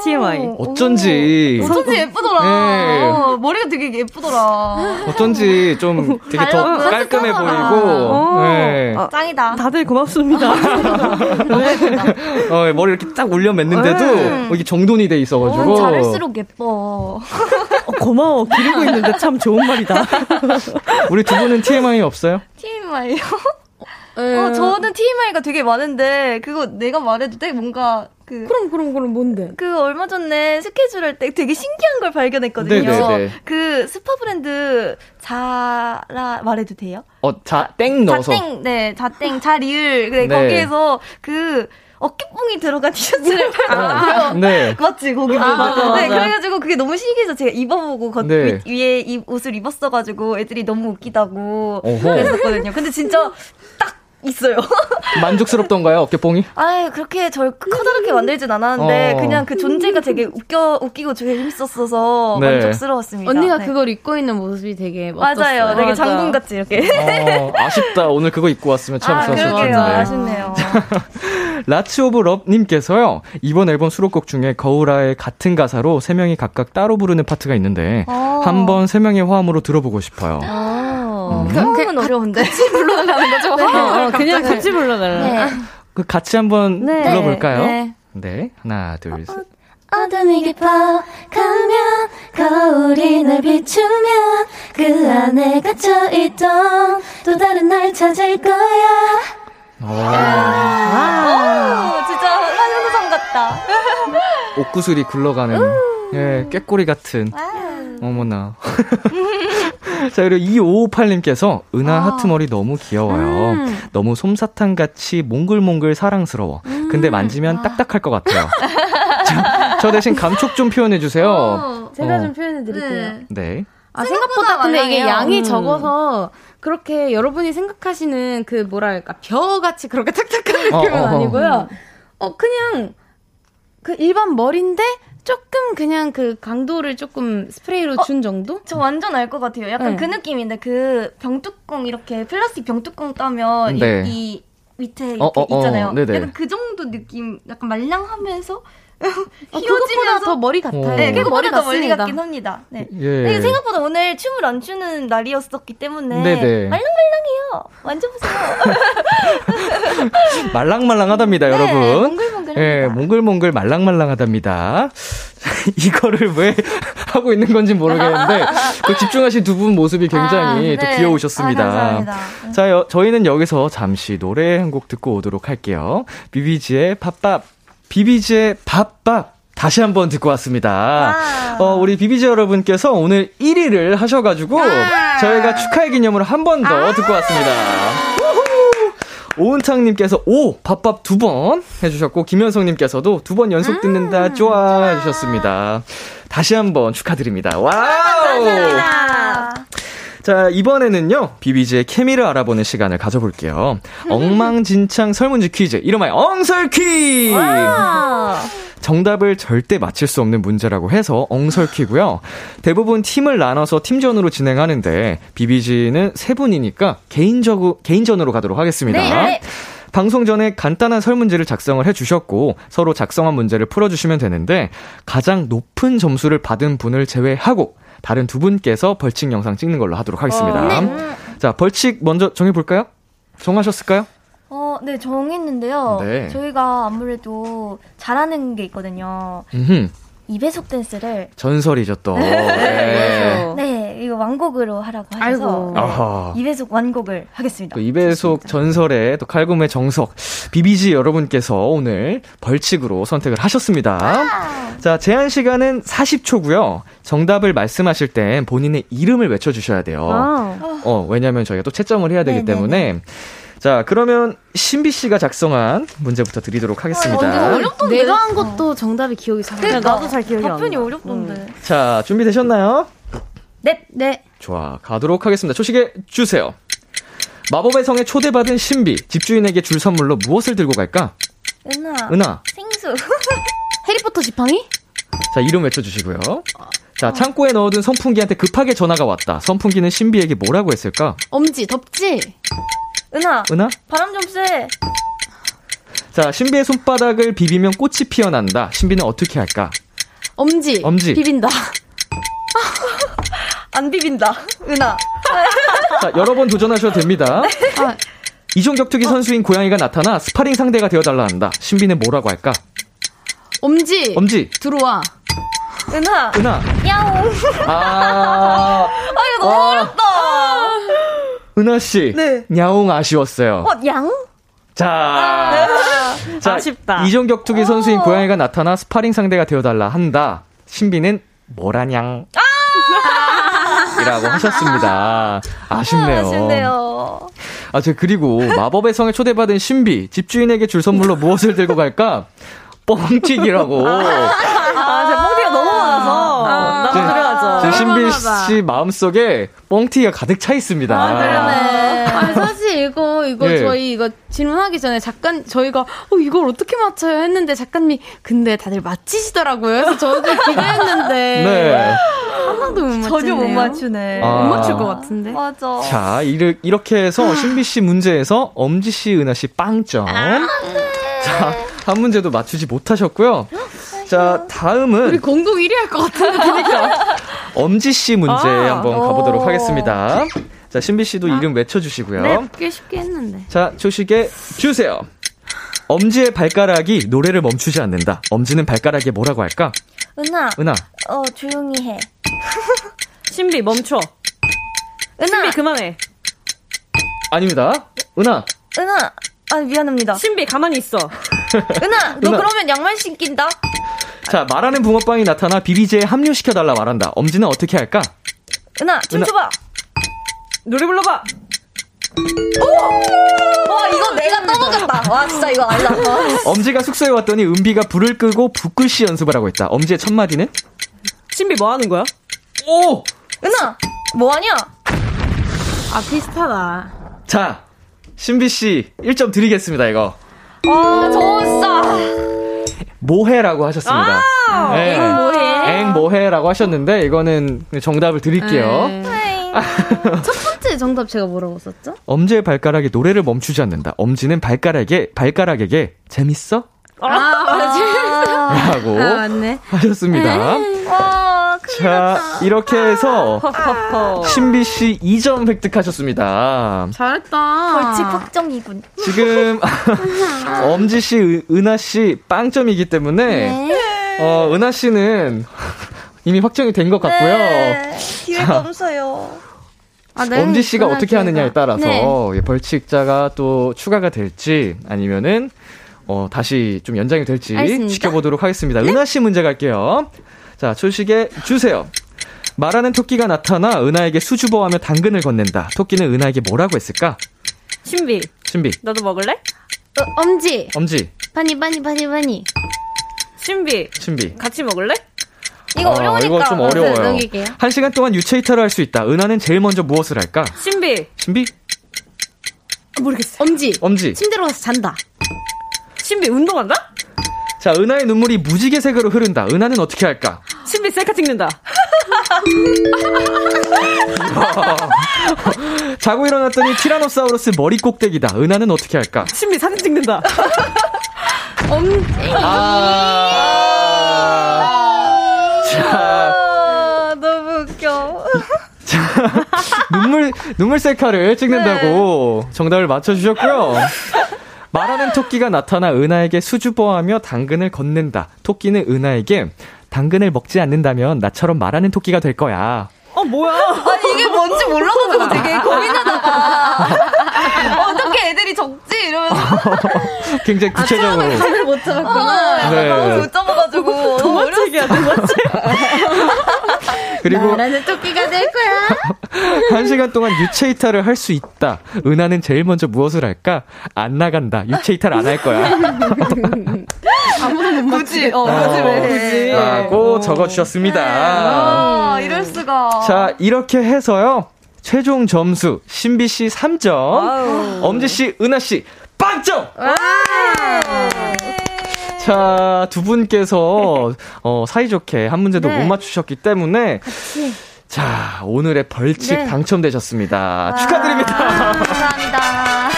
D: TMI.
B: 어쩐지.
C: 어쩐지 예쁘더라. 네. 어, 머리가 되게 예쁘더라.
B: 어쩐지 좀 되게 더 깔끔해 보이고. 어.
C: 네. 아, 짱이다.
D: 다들 고맙습니다.
B: 네. 어, 머리 이렇게 딱 올려 맸는데도 네. 이게 정돈이 돼 있어가지고.
C: 어, 자를수록 예뻐.
D: 어, 고마워. 기르고 있는데 참 좋은 말이다.
B: 우리 두 분은 TMI 없어요?
C: TMI요? 네. 어, 저는 TMI가 되게 많은데 그거 내가 말해도 돼? 뭔가 그
D: 그럼 그럼 그럼 뭔데?
C: 그 얼마 전에 스케줄 할 때 되게 신기한 걸 발견했거든요. 네네네. 네, 네. 그 스파 브랜드 자라 말해도 돼요?
B: 어, 자땡 넣어서.
C: 자땡 네, 자땡 자리을 네, 네. 거기에서 그 어깨뽕이 들어간 티셔츠를 팔더라고요. 네. 맞지, 거기 아, 맞아, 맞아. 네, 그래가지고 그게 너무 신기해서 제가 입어보고 거, 네. 위, 에 옷을 입었어가지고 애들이 너무 웃기다고 어허. 그랬었거든요. 근데 진짜 딱 있어요.
B: 만족스럽던가요, 어깨뽕이?
C: 아 그렇게 절 커다랗게 만들진 않았는데, 어. 그냥 그 존재가 되게 웃겨, 웃기고 재밌었어서 네. 만족스러웠습니다.
E: 언니가
C: 네.
E: 그걸 입고 있는 모습이 되게 멋졌어요.
C: 맞아요. 되게 장군같이 이렇게.
B: 어, 아쉽다. 오늘 그거 입고 왔으면 참 아, 좋았을 텐데.
C: 아쉽네요.
B: Lots of Love님께서요, 이번 앨범 수록곡 중에 거울아의 같은 가사로 세 명이 각각 따로 부르는 파트가 있는데, 어. 한번 세 명의 화음으로 들어보고 싶어요.
C: 어. 어. 그, 화음은 어려운데.
E: 같이 불러달라는 거죠? 네.
D: 어, 그냥 같이 불러달라. 네.
B: 그 같이 한번 네. 불러볼까요? 네. 네. 하나, 둘, 셋.
A: 어둠이 깊어 가면 거울이 날 비추면 그 안에 갇혀있던 또 다른 날 찾을 거야 오.
C: 아. 오, 진짜 한영상 같다
B: 옥구슬이 굴러가는 예, 꾀꼬리 같은 어머나 자, 그리고 2558님께서 은하 아. 하트머리 너무 귀여워요. 음. 너무 솜사탕 같이 몽글몽글 사랑스러워. 음. 근데 만지면 아. 딱딱할 것 같아요. 자, 저 대신 감촉 좀 표현해 주세요. 어,
E: 제가 어. 좀 표현해 드릴게요.
B: 네. 네.
E: 아, 생각보다 근데 이게 양이 음. 적어서 그렇게 여러분이 생각하시는 그 뭐랄까 벼같이 그렇게 탁탁한 느낌은 어, 어, 어. 아니고요. 어 그냥 그 일반 머리인데 조금 그냥 그 강도를 조금 스프레이로 어, 준 정도?
C: 저 완전 알 것 같아요. 약간 네. 그 느낌인데 그 병뚜껑 이렇게 플라스틱 병뚜껑 따면 네. 이, 이, 밑에 이렇게 어, 어, 어. 있잖아요. 어, 약간 그 정도 느낌, 약간 말랑하면서
E: 어, 그것보다 더 머리 같아요.
C: 네, 그것보다 더 멀리 같긴 합니다. 네. 예. 생각보다 오늘 춤을 안 추는 날이었었기 때문에 네네. 말랑말랑해요. 만져보세요.
B: 말랑말랑하답니다,
C: 네,
B: 여러분.
C: 몽글몽글. 예,
B: 몽글몽글 말랑말랑하답니다. 이거를 왜 하고 있는 건지 모르겠는데 그 집중하신 두 분 모습이 굉장히 아, 또 네. 귀여우셨습니다.
C: 아,
B: 자, 여, 저희는 여기서 잠시 노래 한 곡 듣고 오도록 할게요. 비비지의 팝밥 비비지의 밥밥 다시 한번 듣고 왔습니다. 어, 우리 비비지 여러분께서 오늘 1위를 하셔가지고 저희가 축하의 기념으로 한 번더 아~ 듣고 왔습니다. 오은창님께서 오 밥밥 두 번 해주셨고 김현성님께서도 두 번 연속 듣는다 음, 좋아 해주셨습니다. 다시 한번 축하드립니다. wow. 자, 이번에는요, 비비지의 케미를 알아보는 시간을 가져볼게요. 엉망진창 설문지 퀴즈, 이름하여 엉설 퀴즈! 정답을 절대 맞힐 수 없는 문제라고 해서 엉설퀴즈고요. 대부분 팀을 나눠서 팀전으로 진행하는데 비비지는 세 분이니까 개인적 개인전으로 가도록 하겠습니다. 네. 방송 전에 간단한 설문지를 작성을 해주셨고 서로 작성한 문제를 풀어주시면 되는데 가장 높은 점수를 받은 분을 제외하고 다른 두 분께서 벌칙 영상 찍는 걸로 하도록 하겠습니다. 어, 네. 자, 벌칙 먼저 정해볼까요? 정하셨을까요?
C: 어, 네, 정했는데요. 네. 저희가 아무래도 잘하는 게 있거든요. 음흠. 2배속 댄스를
B: 전설이죠 또. 네.
C: 네, 이거 완곡으로 하라고 하셔서 네, 2배속 완곡을 하겠습니다.
B: 또 2배속 전설의 또 칼군의 정석 비비지 여러분께서 오늘 벌칙으로 선택을 하셨습니다. 아~ 자, 제한 시간은 40초고요. 정답을 말씀하실 땐 본인의 이름을 외쳐 주셔야 돼요. 아~ 어, 왜냐면 저희가 또 채점을 해야 되기 네네네. 때문에 자, 그러면 신비 씨가 작성한 문제부터 드리도록 하겠습니다. 아,
E: 어렵던데? 내가 한 것도 정답이 기억이 잘 안 나.
C: 그러니까. 나도 잘 기억이 안 나. 답변이 어렵던데. 음.
B: 자, 준비되셨나요?
C: 네, 네.
B: 좋아, 가도록 하겠습니다. 초식에 주세요. 마법의 성에 초대받은 신비, 집주인에게 줄 선물로 무엇을 들고 갈까?
C: 은하.
B: 은하.
C: 생수.
E: 해리포터 지팡이?
B: 자, 이름 외쳐주시고요. 자, 창고에 넣어둔 선풍기한테 급하게 전화가 왔다. 선풍기는 신비에게 뭐라고 했을까?
E: 엄지, 덥지?
C: 은하.
B: 은하?
C: 바람 좀 쐬.
B: 자, 신비의 손바닥을 비비면 꽃이 피어난다. 신비는 어떻게 할까?
E: 엄지.
B: 엄지.
E: 비빈다.
C: 안 비빈다. 은하.
B: 자, 여러 번 도전하셔도 됩니다. 아. 이종 격투기 선수인 고양이가 나타나 스파링 상대가 되어달라 한다. 신비는 뭐라고 할까?
E: 엄지.
B: 엄지.
E: 들어와.
C: 은하.
B: 은하.
C: 야옹.
B: 아.
C: 아, 이거 너무 어렵다.
B: 은하 씨.
C: 네.
B: 야옹 아쉬웠어요.
C: 어, 양?
B: 자, 아, 자
E: 아쉽다.
B: 이종 격투기 선수인 고양이가 나타나 스파링 상대가 되어달라 한다. 신비는 뭐라냥? 아! 이라고 하셨습니다. 아쉽네요.
C: 아, 아쉽네요.
B: 아, 저 그리고 마법의 성에 초대받은 신비 집주인에게 줄 선물로 무엇을 들고 갈까? 뻥튀기라고. 아,
C: 제 뻥튀기가 너무 많아서. 아, 나도 그래야죠.
B: 제 신비 씨 마음속에 뻥튀기가 가득 차 있습니다.
C: 아, 그러네.
E: 아, 사실 이거, 이거 예. 저희 이거 질문하기 전에 작가, 저희가, 어, 이걸 어떻게 맞춰요? 했는데 작가님이, 근데 다들 맞히시더라고요. 그래서 저도 기대했는데.
B: 네.
E: 하나도 못 맞추네요.
C: 전혀 못 맞추네.
E: 아. 못 맞출 것 같은데.
C: 맞아.
B: 자, 이렇게 해서 신비 씨 문제에서 엄지 씨, 은하 씨 빵점. 아, 네. 자, 한 문제도 맞추지 못하셨고요. 자, 다음은
E: 우리 공동 1위 할 것 같은데 그러니까.
B: 엄지 씨 문제 아, 한번 가보도록 오. 하겠습니다. 자, 신비 씨도 아. 이름 외쳐 주시고요.
E: 네, 꽤 쉽게 했는데.
B: 자, 조식에 주세요. 엄지의 발가락이 노래를 멈추지 않는다. 엄지는 발가락에 뭐라고 할까?
C: 은하.
B: 은하.
C: 어, 조용히 해.
E: 신비 멈춰.
C: 은하.
E: 신비 그만해.
B: 아닙니다. 은하.
C: 은하. 아 미안합니다.
E: 신비 가만히 있어.
C: 은하, 너 은하. 그러면 양말 신긴다.
B: 자 말하는 붕어빵이 나타나 비비지에 합류시켜달라 말한다. 엄지는 어떻게 할까?
C: 은하, 춤춰봐.
E: 노래 불러봐.
C: 오! 와 이거 내가 떠먹었다. 와 진짜 이거 알다.
B: 엄지가 숙소에 왔더니 은비가 불을 끄고 붓글씨 연습을 하고 있다. 엄지의 첫 마디는?
E: 신비 뭐 하는 거야?
B: 오!
C: 은하, 뭐 하냐?
E: 아 비슷하다.
B: 자 신비 씨 1점 드리겠습니다, 이거.
C: 아, 저 진짜.
B: 뭐해라고 하셨습니다.
C: 아,
B: 네. 엥 뭐해? 엥 뭐해라고 하셨는데 이거는 정답을 드릴게요. 네.
E: 첫 번째 정답 제가 뭐라고 썼죠?
B: 엄지의 발가락이 노래를 멈추지 않는다. 엄지는 발가락에 발가락에게 재밌어? 아, 맞아. 라고 아, 하셨습니다. 와, 자, 이렇게 해서 신비 씨 2점 획득하셨습니다.
E: 잘했다.
C: 벌칙 확정이군.
B: 지금 엄지 씨, 은하 씨 빵점이기 때문에 네. 어, 은하 씨는 이미 확정이 된 것 같고요. 네,
C: 기회가 없어요.
B: 아, 네. 엄지 씨가 어떻게 하느냐에 따라서 네. 벌칙자가 또 추가가 될지 아니면은 어, 다시 좀 연장이 될지 알겠습니다. 지켜보도록 하겠습니다. 네? 은하 씨 문제 갈게요. 자, 초식에 주세요. 말하는 토끼가 나타나 은하에게 수줍어하며 당근을 건넨다. 토끼는 은하에게 뭐라고 했을까?
E: 신비.
B: 신비.
E: 너도 먹을래?
C: 어, 엄지.
B: 엄지.
C: 바니 바니 바니 바니.
E: 신비.
B: 신비.
E: 같이 먹을래?
C: 이거 어, 어려우니까.
B: 이거 좀 어려워요. 한 시간 동안 유체 이탈을 할 수 있다. 은하는 제일 먼저 무엇을 할까?
E: 신비.
B: 신비?
C: 모르겠어.
E: 엄지.
B: 엄지.
C: 침대로 가서 잔다.
E: 신비 운동한다?
B: 자, 은하의 눈물이 무지개색으로 흐른다. 은하는 어떻게 할까?
E: 신비 셀카 찍는다.
B: 자고 일어났더니 티라노사우루스 머리 꼭대기다. 은하는 어떻게 할까?
E: 신비 사진 찍는다. 엄. 아.
C: 자. 아, 너무 웃겨.
B: 자, 눈물, 눈물 셀카를 찍는다고 네. 정답을 맞춰주셨고요. 말하는 토끼가 나타나 은하에게 수줍어하며 당근을 건넨다. 토끼는 은하에게 당근을 먹지 않는다면 나처럼 말하는 토끼가 될 거야.
E: 어, 뭐야?
C: 아니, 이게 뭔지 몰라가지고 되게 고민하다가. 어떻게 애들이 적지? 이러면서.
B: 굉장히 구체적으로. 아,
C: 감을 못 잡았구나. 어, 네. 너무 못 잡아가지고.
E: 도마책이야, 도마책.
C: 그리고. 나라는 토끼가 될 거야.
B: 한 시간 동안 유체 이탈을 할 수 있다. 은하는 제일 먼저 무엇을 할까? 안 나간다. 유체 이탈 안 할 거야.
C: 아무도 못 맞지. 어,
B: 굳이 왜? 굳이. 라고 적어주셨습니다.
C: 아, 이럴 수가.
B: 자, 이렇게 해서요. 최종 점수 신비 씨 3점, 엄지 씨, 은하 씨 빵점. 자, 두 분께서 어, 사이좋게 한 문제도 네. 못 맞추셨기 때문에 같이. 자, 오늘의 벌칙 네. 당첨되셨습니다. 와, 축하드립니다.
C: 감사합니다.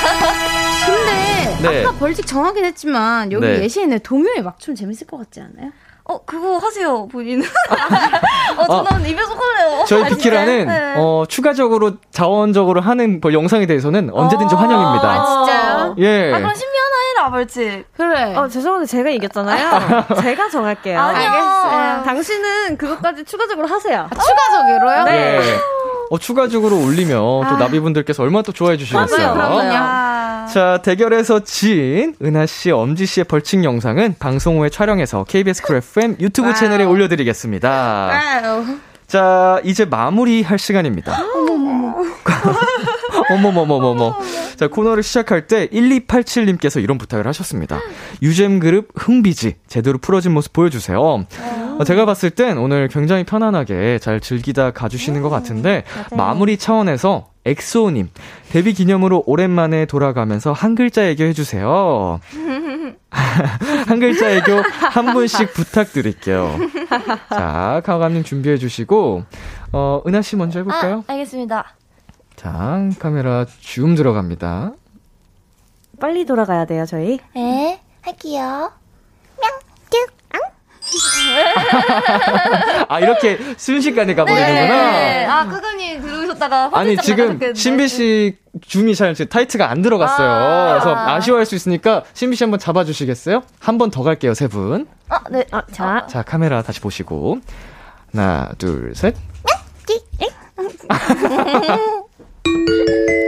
C: 근데 네. 아까 벌칙 정하긴 했지만 여기 네. 예시에는 동요에 맞춤 재밌을 것 같지 않아요? 어, 그거 하세요, 본인은. 어, 저는 아, 입에서 걸려요.
B: 저희 아, 비키라는, 네. 어, 추가적으로, 자원적으로 하는 뭐 영상에 대해서는 언제든지 어, 환영입니다.
C: 아, 진짜요?
B: 예.
C: 아, 그럼 신비 해라, 벌칙.
E: 그래. 어, 죄송한데 제가 이겼잖아요. 제가 정할게요.
C: 알겠어요.
E: 당신은 그것까지 추가적으로 하세요.
C: 아, 추가적으로요?
B: 네. 네. 어, 추가적으로 올리면 또 아. 나비분들께서 얼마나 또 좋아해 주시겠어요.
C: 그럼요.
B: 자, 대결에서 진 은하 씨, 엄지 씨의 벌칙 영상은 방송 후에 촬영해서 KBS 쿨 FM 유튜브 채널에 올려드리겠습니다. 자, 이제 마무리할 시간입니다. 어머머머머머. 자, 코너를 시작할 때 1287님께서 이런 부탁을 하셨습니다. 유잼 그룹 흥비지 제대로 풀어진 모습 보여주세요. 어, 제가 봤을 땐 오늘 굉장히 편안하게 잘 즐기다 가주시는 것 같은데 마무리 차원에서 엑소님 데뷔 기념으로 오랜만에 돌아가면서 한 글자 애교해 주세요. 한 글자 애교 한 분씩 부탁드릴게요. 자, 가오감님 준비해 주시고 어 은하 씨 먼저 해볼까요?
C: 아, 알겠습니다.
B: 자, 카메라 줌 들어갑니다.
E: 빨리 돌아가야 돼요, 저희.
C: 네, 할게요. 명, 쭉, 앙.
B: 아, 이렇게 순식간에 가버리는구나. 네.
C: 아, 크크님 들어오셨다가.
B: 아니, 지금 신비 씨 줌이 잘 타이트가 안 들어갔어요. 아~ 그래서 아쉬워할 수 있으니까 신비 씨 한번 잡아주시겠어요? 한 번 더 갈게요, 세 분.
C: 아, 네. 아, 자.
B: 자, 카메라 다시 보시고. 하나, 둘, 셋. 자, Thank you.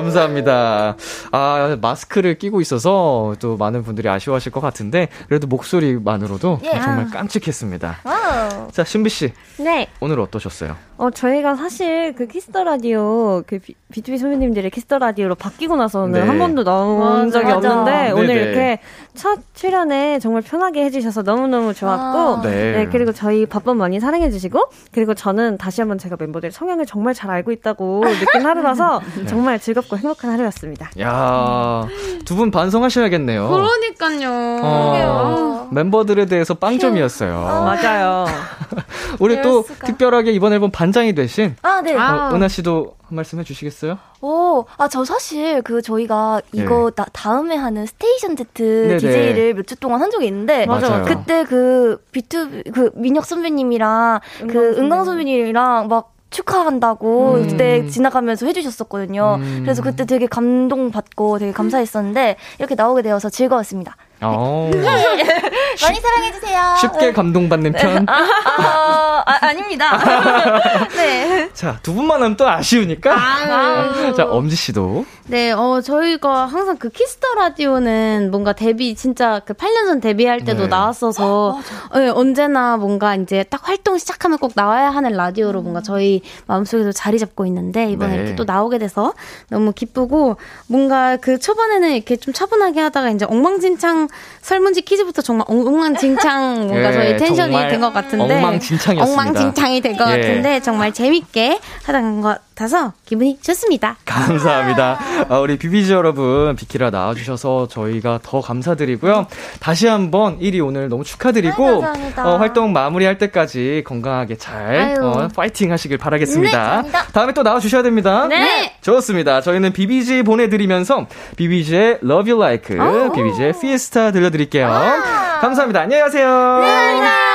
B: 감사합니다. 아, 마스크를 끼고 있어서 또 많은 분들이 아쉬워하실 것 같은데, 그래도 목소리만으로도 예. 정말 깜찍했습니다. wow. 자, 신비씨.
E: 네.
B: 오늘 어떠셨어요?
E: 어, 저희가 사실 그 키스터 라디오, 그 비, B2B 선배님들의 키스터 라디오로 바뀌고 나서는 네. 한 번도 나온 맞아, 적이 맞아. 없는데, 네네. 오늘 네. 이렇게 첫 출연에 정말 편하게 해주셔서 너무너무 좋았고, 아. 네. 네. 그리고 저희 밥번 많이 사랑해주시고, 그리고 저는 다시 한번 제가 멤버들 성향을 정말 잘 알고 있다고 느낀 하루라서 네. 정말 즐겁 고 행복한 하루였습니다.
B: 야, 두 분 반성하셔야겠네요.
C: 그러니까요. 어.
B: 어, 멤버들에 대해서 빵점이었어요. 어,
D: 맞아요.
B: 우리 또 특별하게 이번 앨범 반장이 되신
C: 아, 네.
B: 어, 은하 씨도 한 말씀 해주시겠어요?
C: 오, 아, 저 사실 그 저희가 이거 네. 나, 다음에 하는 스테이션 Z 네네. DJ를 몇 주 동안 한 적이 있는데
B: 맞아요.
C: 그때 그 비투 그 민혁 선배님이랑 은광 그 은광 선배님이랑 막 축하한다고 음. 그때 지나가면서 해주셨었거든요. 음. 그래서 그때 되게 감동받고 되게 감사했었는데 이렇게 나오게 되어서 즐거웠습니다. 어. 네. 많이 사랑해주세요.
B: 쉽게 감동받는 네. 편? 아,
C: 아, 아, 닙니다 네.
B: 자, 두 분만 하면 또 아쉬우니까. 아, 자, 엄지씨도.
E: 네, 어, 저희가 항상 그 Kiss the 라디오는 뭔가 데뷔, 진짜 그 8년 전 데뷔할 때도 네. 나왔어서, 어, 네, 언제나 뭔가 이제 딱 활동 시작하면 꼭 나와야 하는 라디오로 뭔가 저희 마음속에도 자리 잡고 있는데, 이번에 네. 이렇게 또 나오게 돼서 너무 기쁘고, 뭔가 그 초반에는 이렇게 좀 차분하게 하다가 이제 엉망진창 설문지 퀴즈부터 정말 엉망진창 뭔가 예, 저희 텐션이 된 것 같은데
B: 엉망진창이었습니다.
E: 엉망진창이 된것 예. 같은데 정말 재밌게 하던 것 같아서 기분이 좋습니다.
B: 감사합니다. 아, 우리 비비지 여러분 비키라 나와주셔서 저희가 더 감사드리고요. 다시 한번 1위 오늘 너무 축하드리고
C: 아,
B: 어, 활동 마무리할 때까지 건강하게 잘 어, 파이팅 하시길 바라겠습니다. 네, 다음에 또 나와주셔야 됩니다.
C: 네.
B: 좋습니다. 저희는 비비지 보내드리면서 비비지의 Love You Like, 비비지의 피에 스타 들려드릴게요. 와. 감사합니다. 안녕히 가세요.
C: 네, 감사합니다.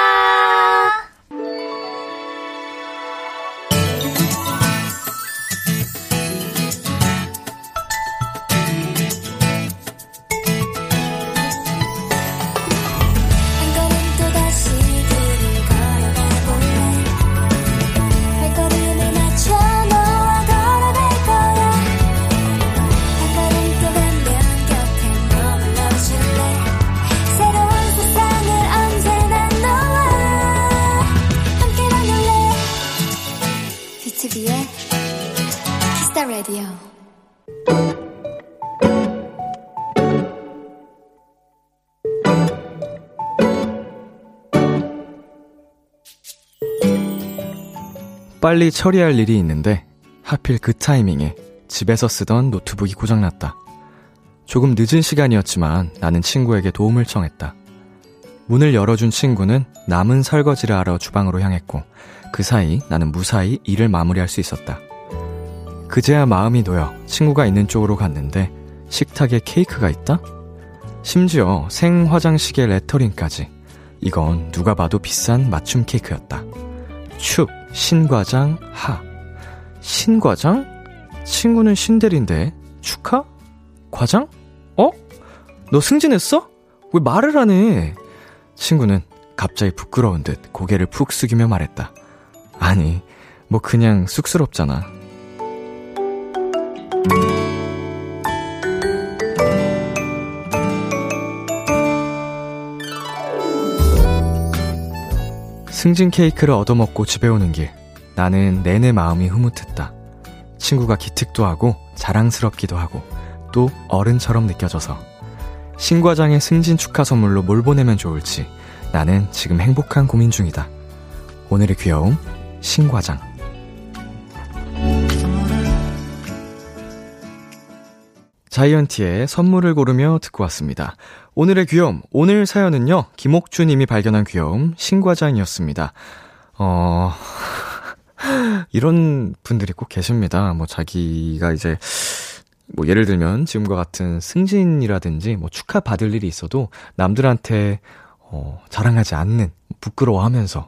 B: 빨리 처리할 일이 있는데 하필 그 타이밍에 집에서 쓰던 노트북이 고장났다. 조금 늦은 시간이었지만 나는 친구에게 도움을 청했다. 문을 열어준 친구는 남은 설거지를 하러 주방으로 향했고 그 사이 나는 무사히 일을 마무리할 수 있었다. 그제야 마음이 놓여 친구가 있는 쪽으로 갔는데 식탁에 케이크가 있다? 심지어 생 화장식의 레터링까지. 이건 누가 봐도 비싼 맞춤 케이크였다. 축! 신과장 하. 신과장? 친구는 신대리인데 축하? 과장? 어? 너 승진했어? 왜 말을 안 해? 친구는 갑자기 부끄러운 듯 고개를 푹 숙이며 말했다. 아니, 뭐 그냥 쑥스럽잖아. 승진 케이크를 얻어먹고 집에 오는 길, 나는 내내 마음이 흐뭇했다. 친구가 기특도 하고 자랑스럽기도 하고 또 어른처럼 느껴져서 신과장의 승진 축하 선물로 뭘 보내면 좋을지 나는 지금 행복한 고민 중이다. 오늘의 귀여움, 신과장. 자이언티의 선물을 고르며 듣고 왔습니다. 오늘의 귀여움, 오늘 사연은요, 김옥주 님이 발견한 귀여움, 신과장이었습니다. 어, 이런 분들이 꼭 계십니다. 뭐 자기가 이제, 뭐 예를 들면 지금과 같은 승진이라든지 뭐 축하 받을 일이 있어도 남들한테 어, 자랑하지 않는, 부끄러워하면서,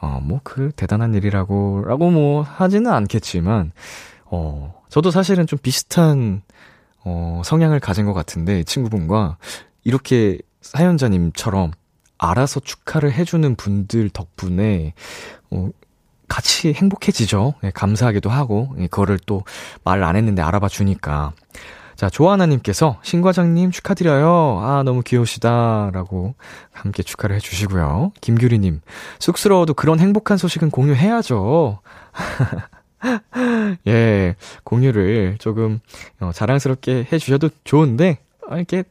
B: 어, 뭐 그 대단한 일이라고, 라고 뭐 하지는 않겠지만, 어, 저도 사실은 좀 비슷한, 어, 성향을 가진 것 같은데, 이 친구분과 이렇게 사연자님처럼 알아서 축하를 해주는 분들 덕분에, 어, 같이 행복해지죠. 네, 감사하기도 하고, 예, 그거를 또 말 안 했는데 알아봐 주니까. 자, 조하나님께서 신과장님 축하드려요. 아, 너무 귀여우시다. 라고 함께 축하를 해주시고요. 김규리님, 쑥스러워도 그런 행복한 소식은 공유해야죠. 예, 공유를 조금 어, 자랑스럽게 해주셔도 좋은데, 아, 이렇게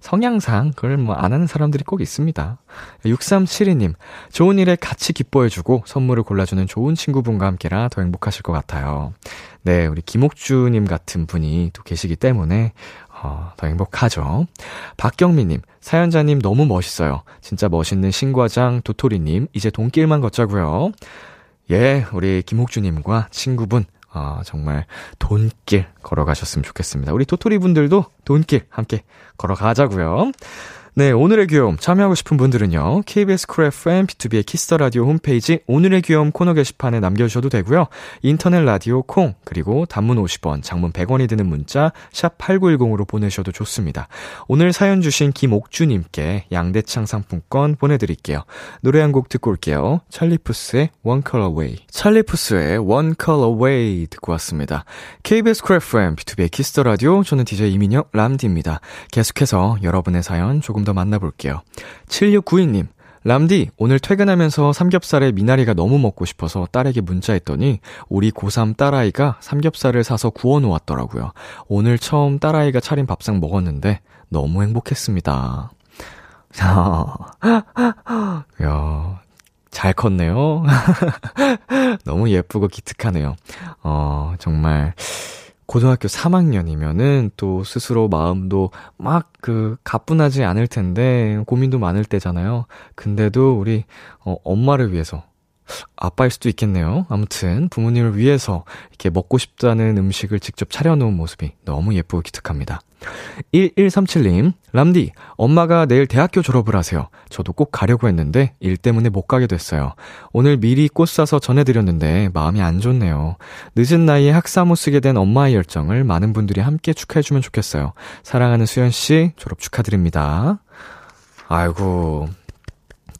B: 성향상 그걸 뭐 안 하는 사람들이 꼭 있습니다. 6372님, 좋은 일에 같이 기뻐해주고 선물을 골라주는 좋은 친구분과 함께라 더 행복하실 것 같아요. 네, 우리 김옥주님 같은 분이 또 계시기 때문에 어, 더 행복하죠. 박경미님, 사연자님 너무 멋있어요. 진짜 멋있는 신과장 도토리님, 이제 돈길만 걷자고요. 예, 우리 김옥주님과 친구분, 어, 정말 돈길 걸어가셨으면 좋겠습니다. 우리 도토리 분들도 돈길 함께 걸어가자고요. 네, 오늘의 귀여움 참여하고 싶은 분들은요. KBS 쿨 FM B2B의 키스터 라디오 홈페이지 오늘의 귀여움 코너 게시판에 남겨 주셔도 되고요. 인터넷 라디오 콩 그리고 단문 50원, 장문 100원이 드는 문자 샵 8910으로 보내셔도 좋습니다. 오늘 사연 주신 김옥주 님께 양대창 상품권 보내 드릴게요. 노래 한 곡 듣고 올게요. 찰리푸스의 One Color Away. 찰리푸스의 One Color Away 듣고 왔습니다. KBS 쿨 FM B2B의 키스터 라디오 저는 DJ 이민혁 람디입니다. 계속해서 여러분의 사연 조금 조금 더 만나볼게요. 7692님, 람디, 오늘 퇴근하면서 삼겹살에 미나리가 너무 먹고 싶어서 딸에게 문자했더니 우리 고3 딸아이가 삼겹살을 사서 구워 놓았더라고요. 오늘 처음 딸아이가 차린 밥상 먹었는데 너무 행복했습니다. 야, 잘 컸네요. 너무 예쁘고 기특하네요. 어, 정말. 고등학교 3학년이면은 또 스스로 마음도 막 그 가뿐하지 않을 텐데 고민도 많을 때잖아요. 근데도 우리 어, 엄마를 위해서 아빠일 수도 있겠네요. 아무튼 부모님을 위해서 이렇게 먹고 싶다는 음식을 직접 차려놓은 모습이 너무 예쁘고 기특합니다. 1137님, 람디, 엄마가 내일 대학교 졸업을 하세요. 저도 꼭 가려고 했는데 일 때문에 못 가게 됐어요. 오늘 미리 꽃 사서 전해드렸는데 마음이 안 좋네요. 늦은 나이에 학사모 쓰게 된 엄마의 열정을 많은 분들이 함께 축하해주면 좋겠어요. 사랑하는 수연씨, 졸업 축하드립니다. 아이고,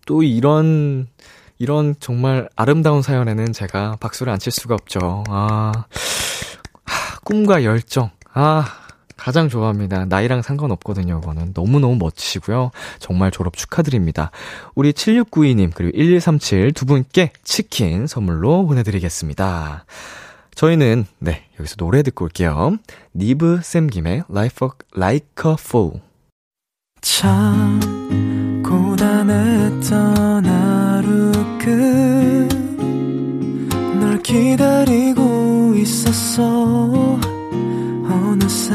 B: 또 이런 이런 정말 아름다운 사연에는 제가 박수를 안 칠 수가 없죠. 아, 하, 꿈과 열정. 아, 가장 좋아합니다. 나이랑 상관없거든요, 그거는. 너무너무 멋지시고요. 정말 졸업 축하드립니다. 우리 7692님, 그리고 1137 두 분께 치킨 선물로 보내드리겠습니다. 저희는, 네, 여기서 노래 듣고 올게요. 니브 쌤김의 Life Like a Fool. 참. 고단했던 하루 끝널 기다리고 있었어 어느새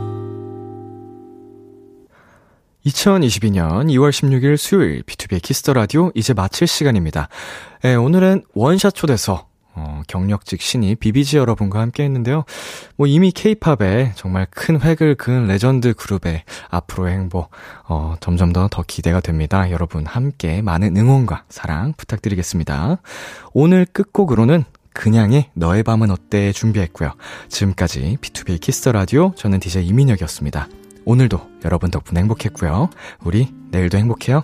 B: 2022년 2월 16일 수요일 B2B의 키스터 라디오 이제 마칠 시간입니다. 네, 오늘은 원샷 초대석 어, 경력직 신인 비비지 여러분과 함께 했는데요. 뭐 이미 케이팝에 정말 큰 획을 그은 레전드 그룹의 앞으로의 행보, 어, 점점 더 더 기대가 됩니다. 여러분 함께 많은 응원과 사랑 부탁드리겠습니다. 오늘 끝곡으로는 그냥의 너의 밤은 어때 준비했고요. 지금까지 B2B 키스터 라디오 저는 DJ 이민혁이었습니다. 오늘도 여러분 덕분에 행복했고요. 우리 내일도 행복해요.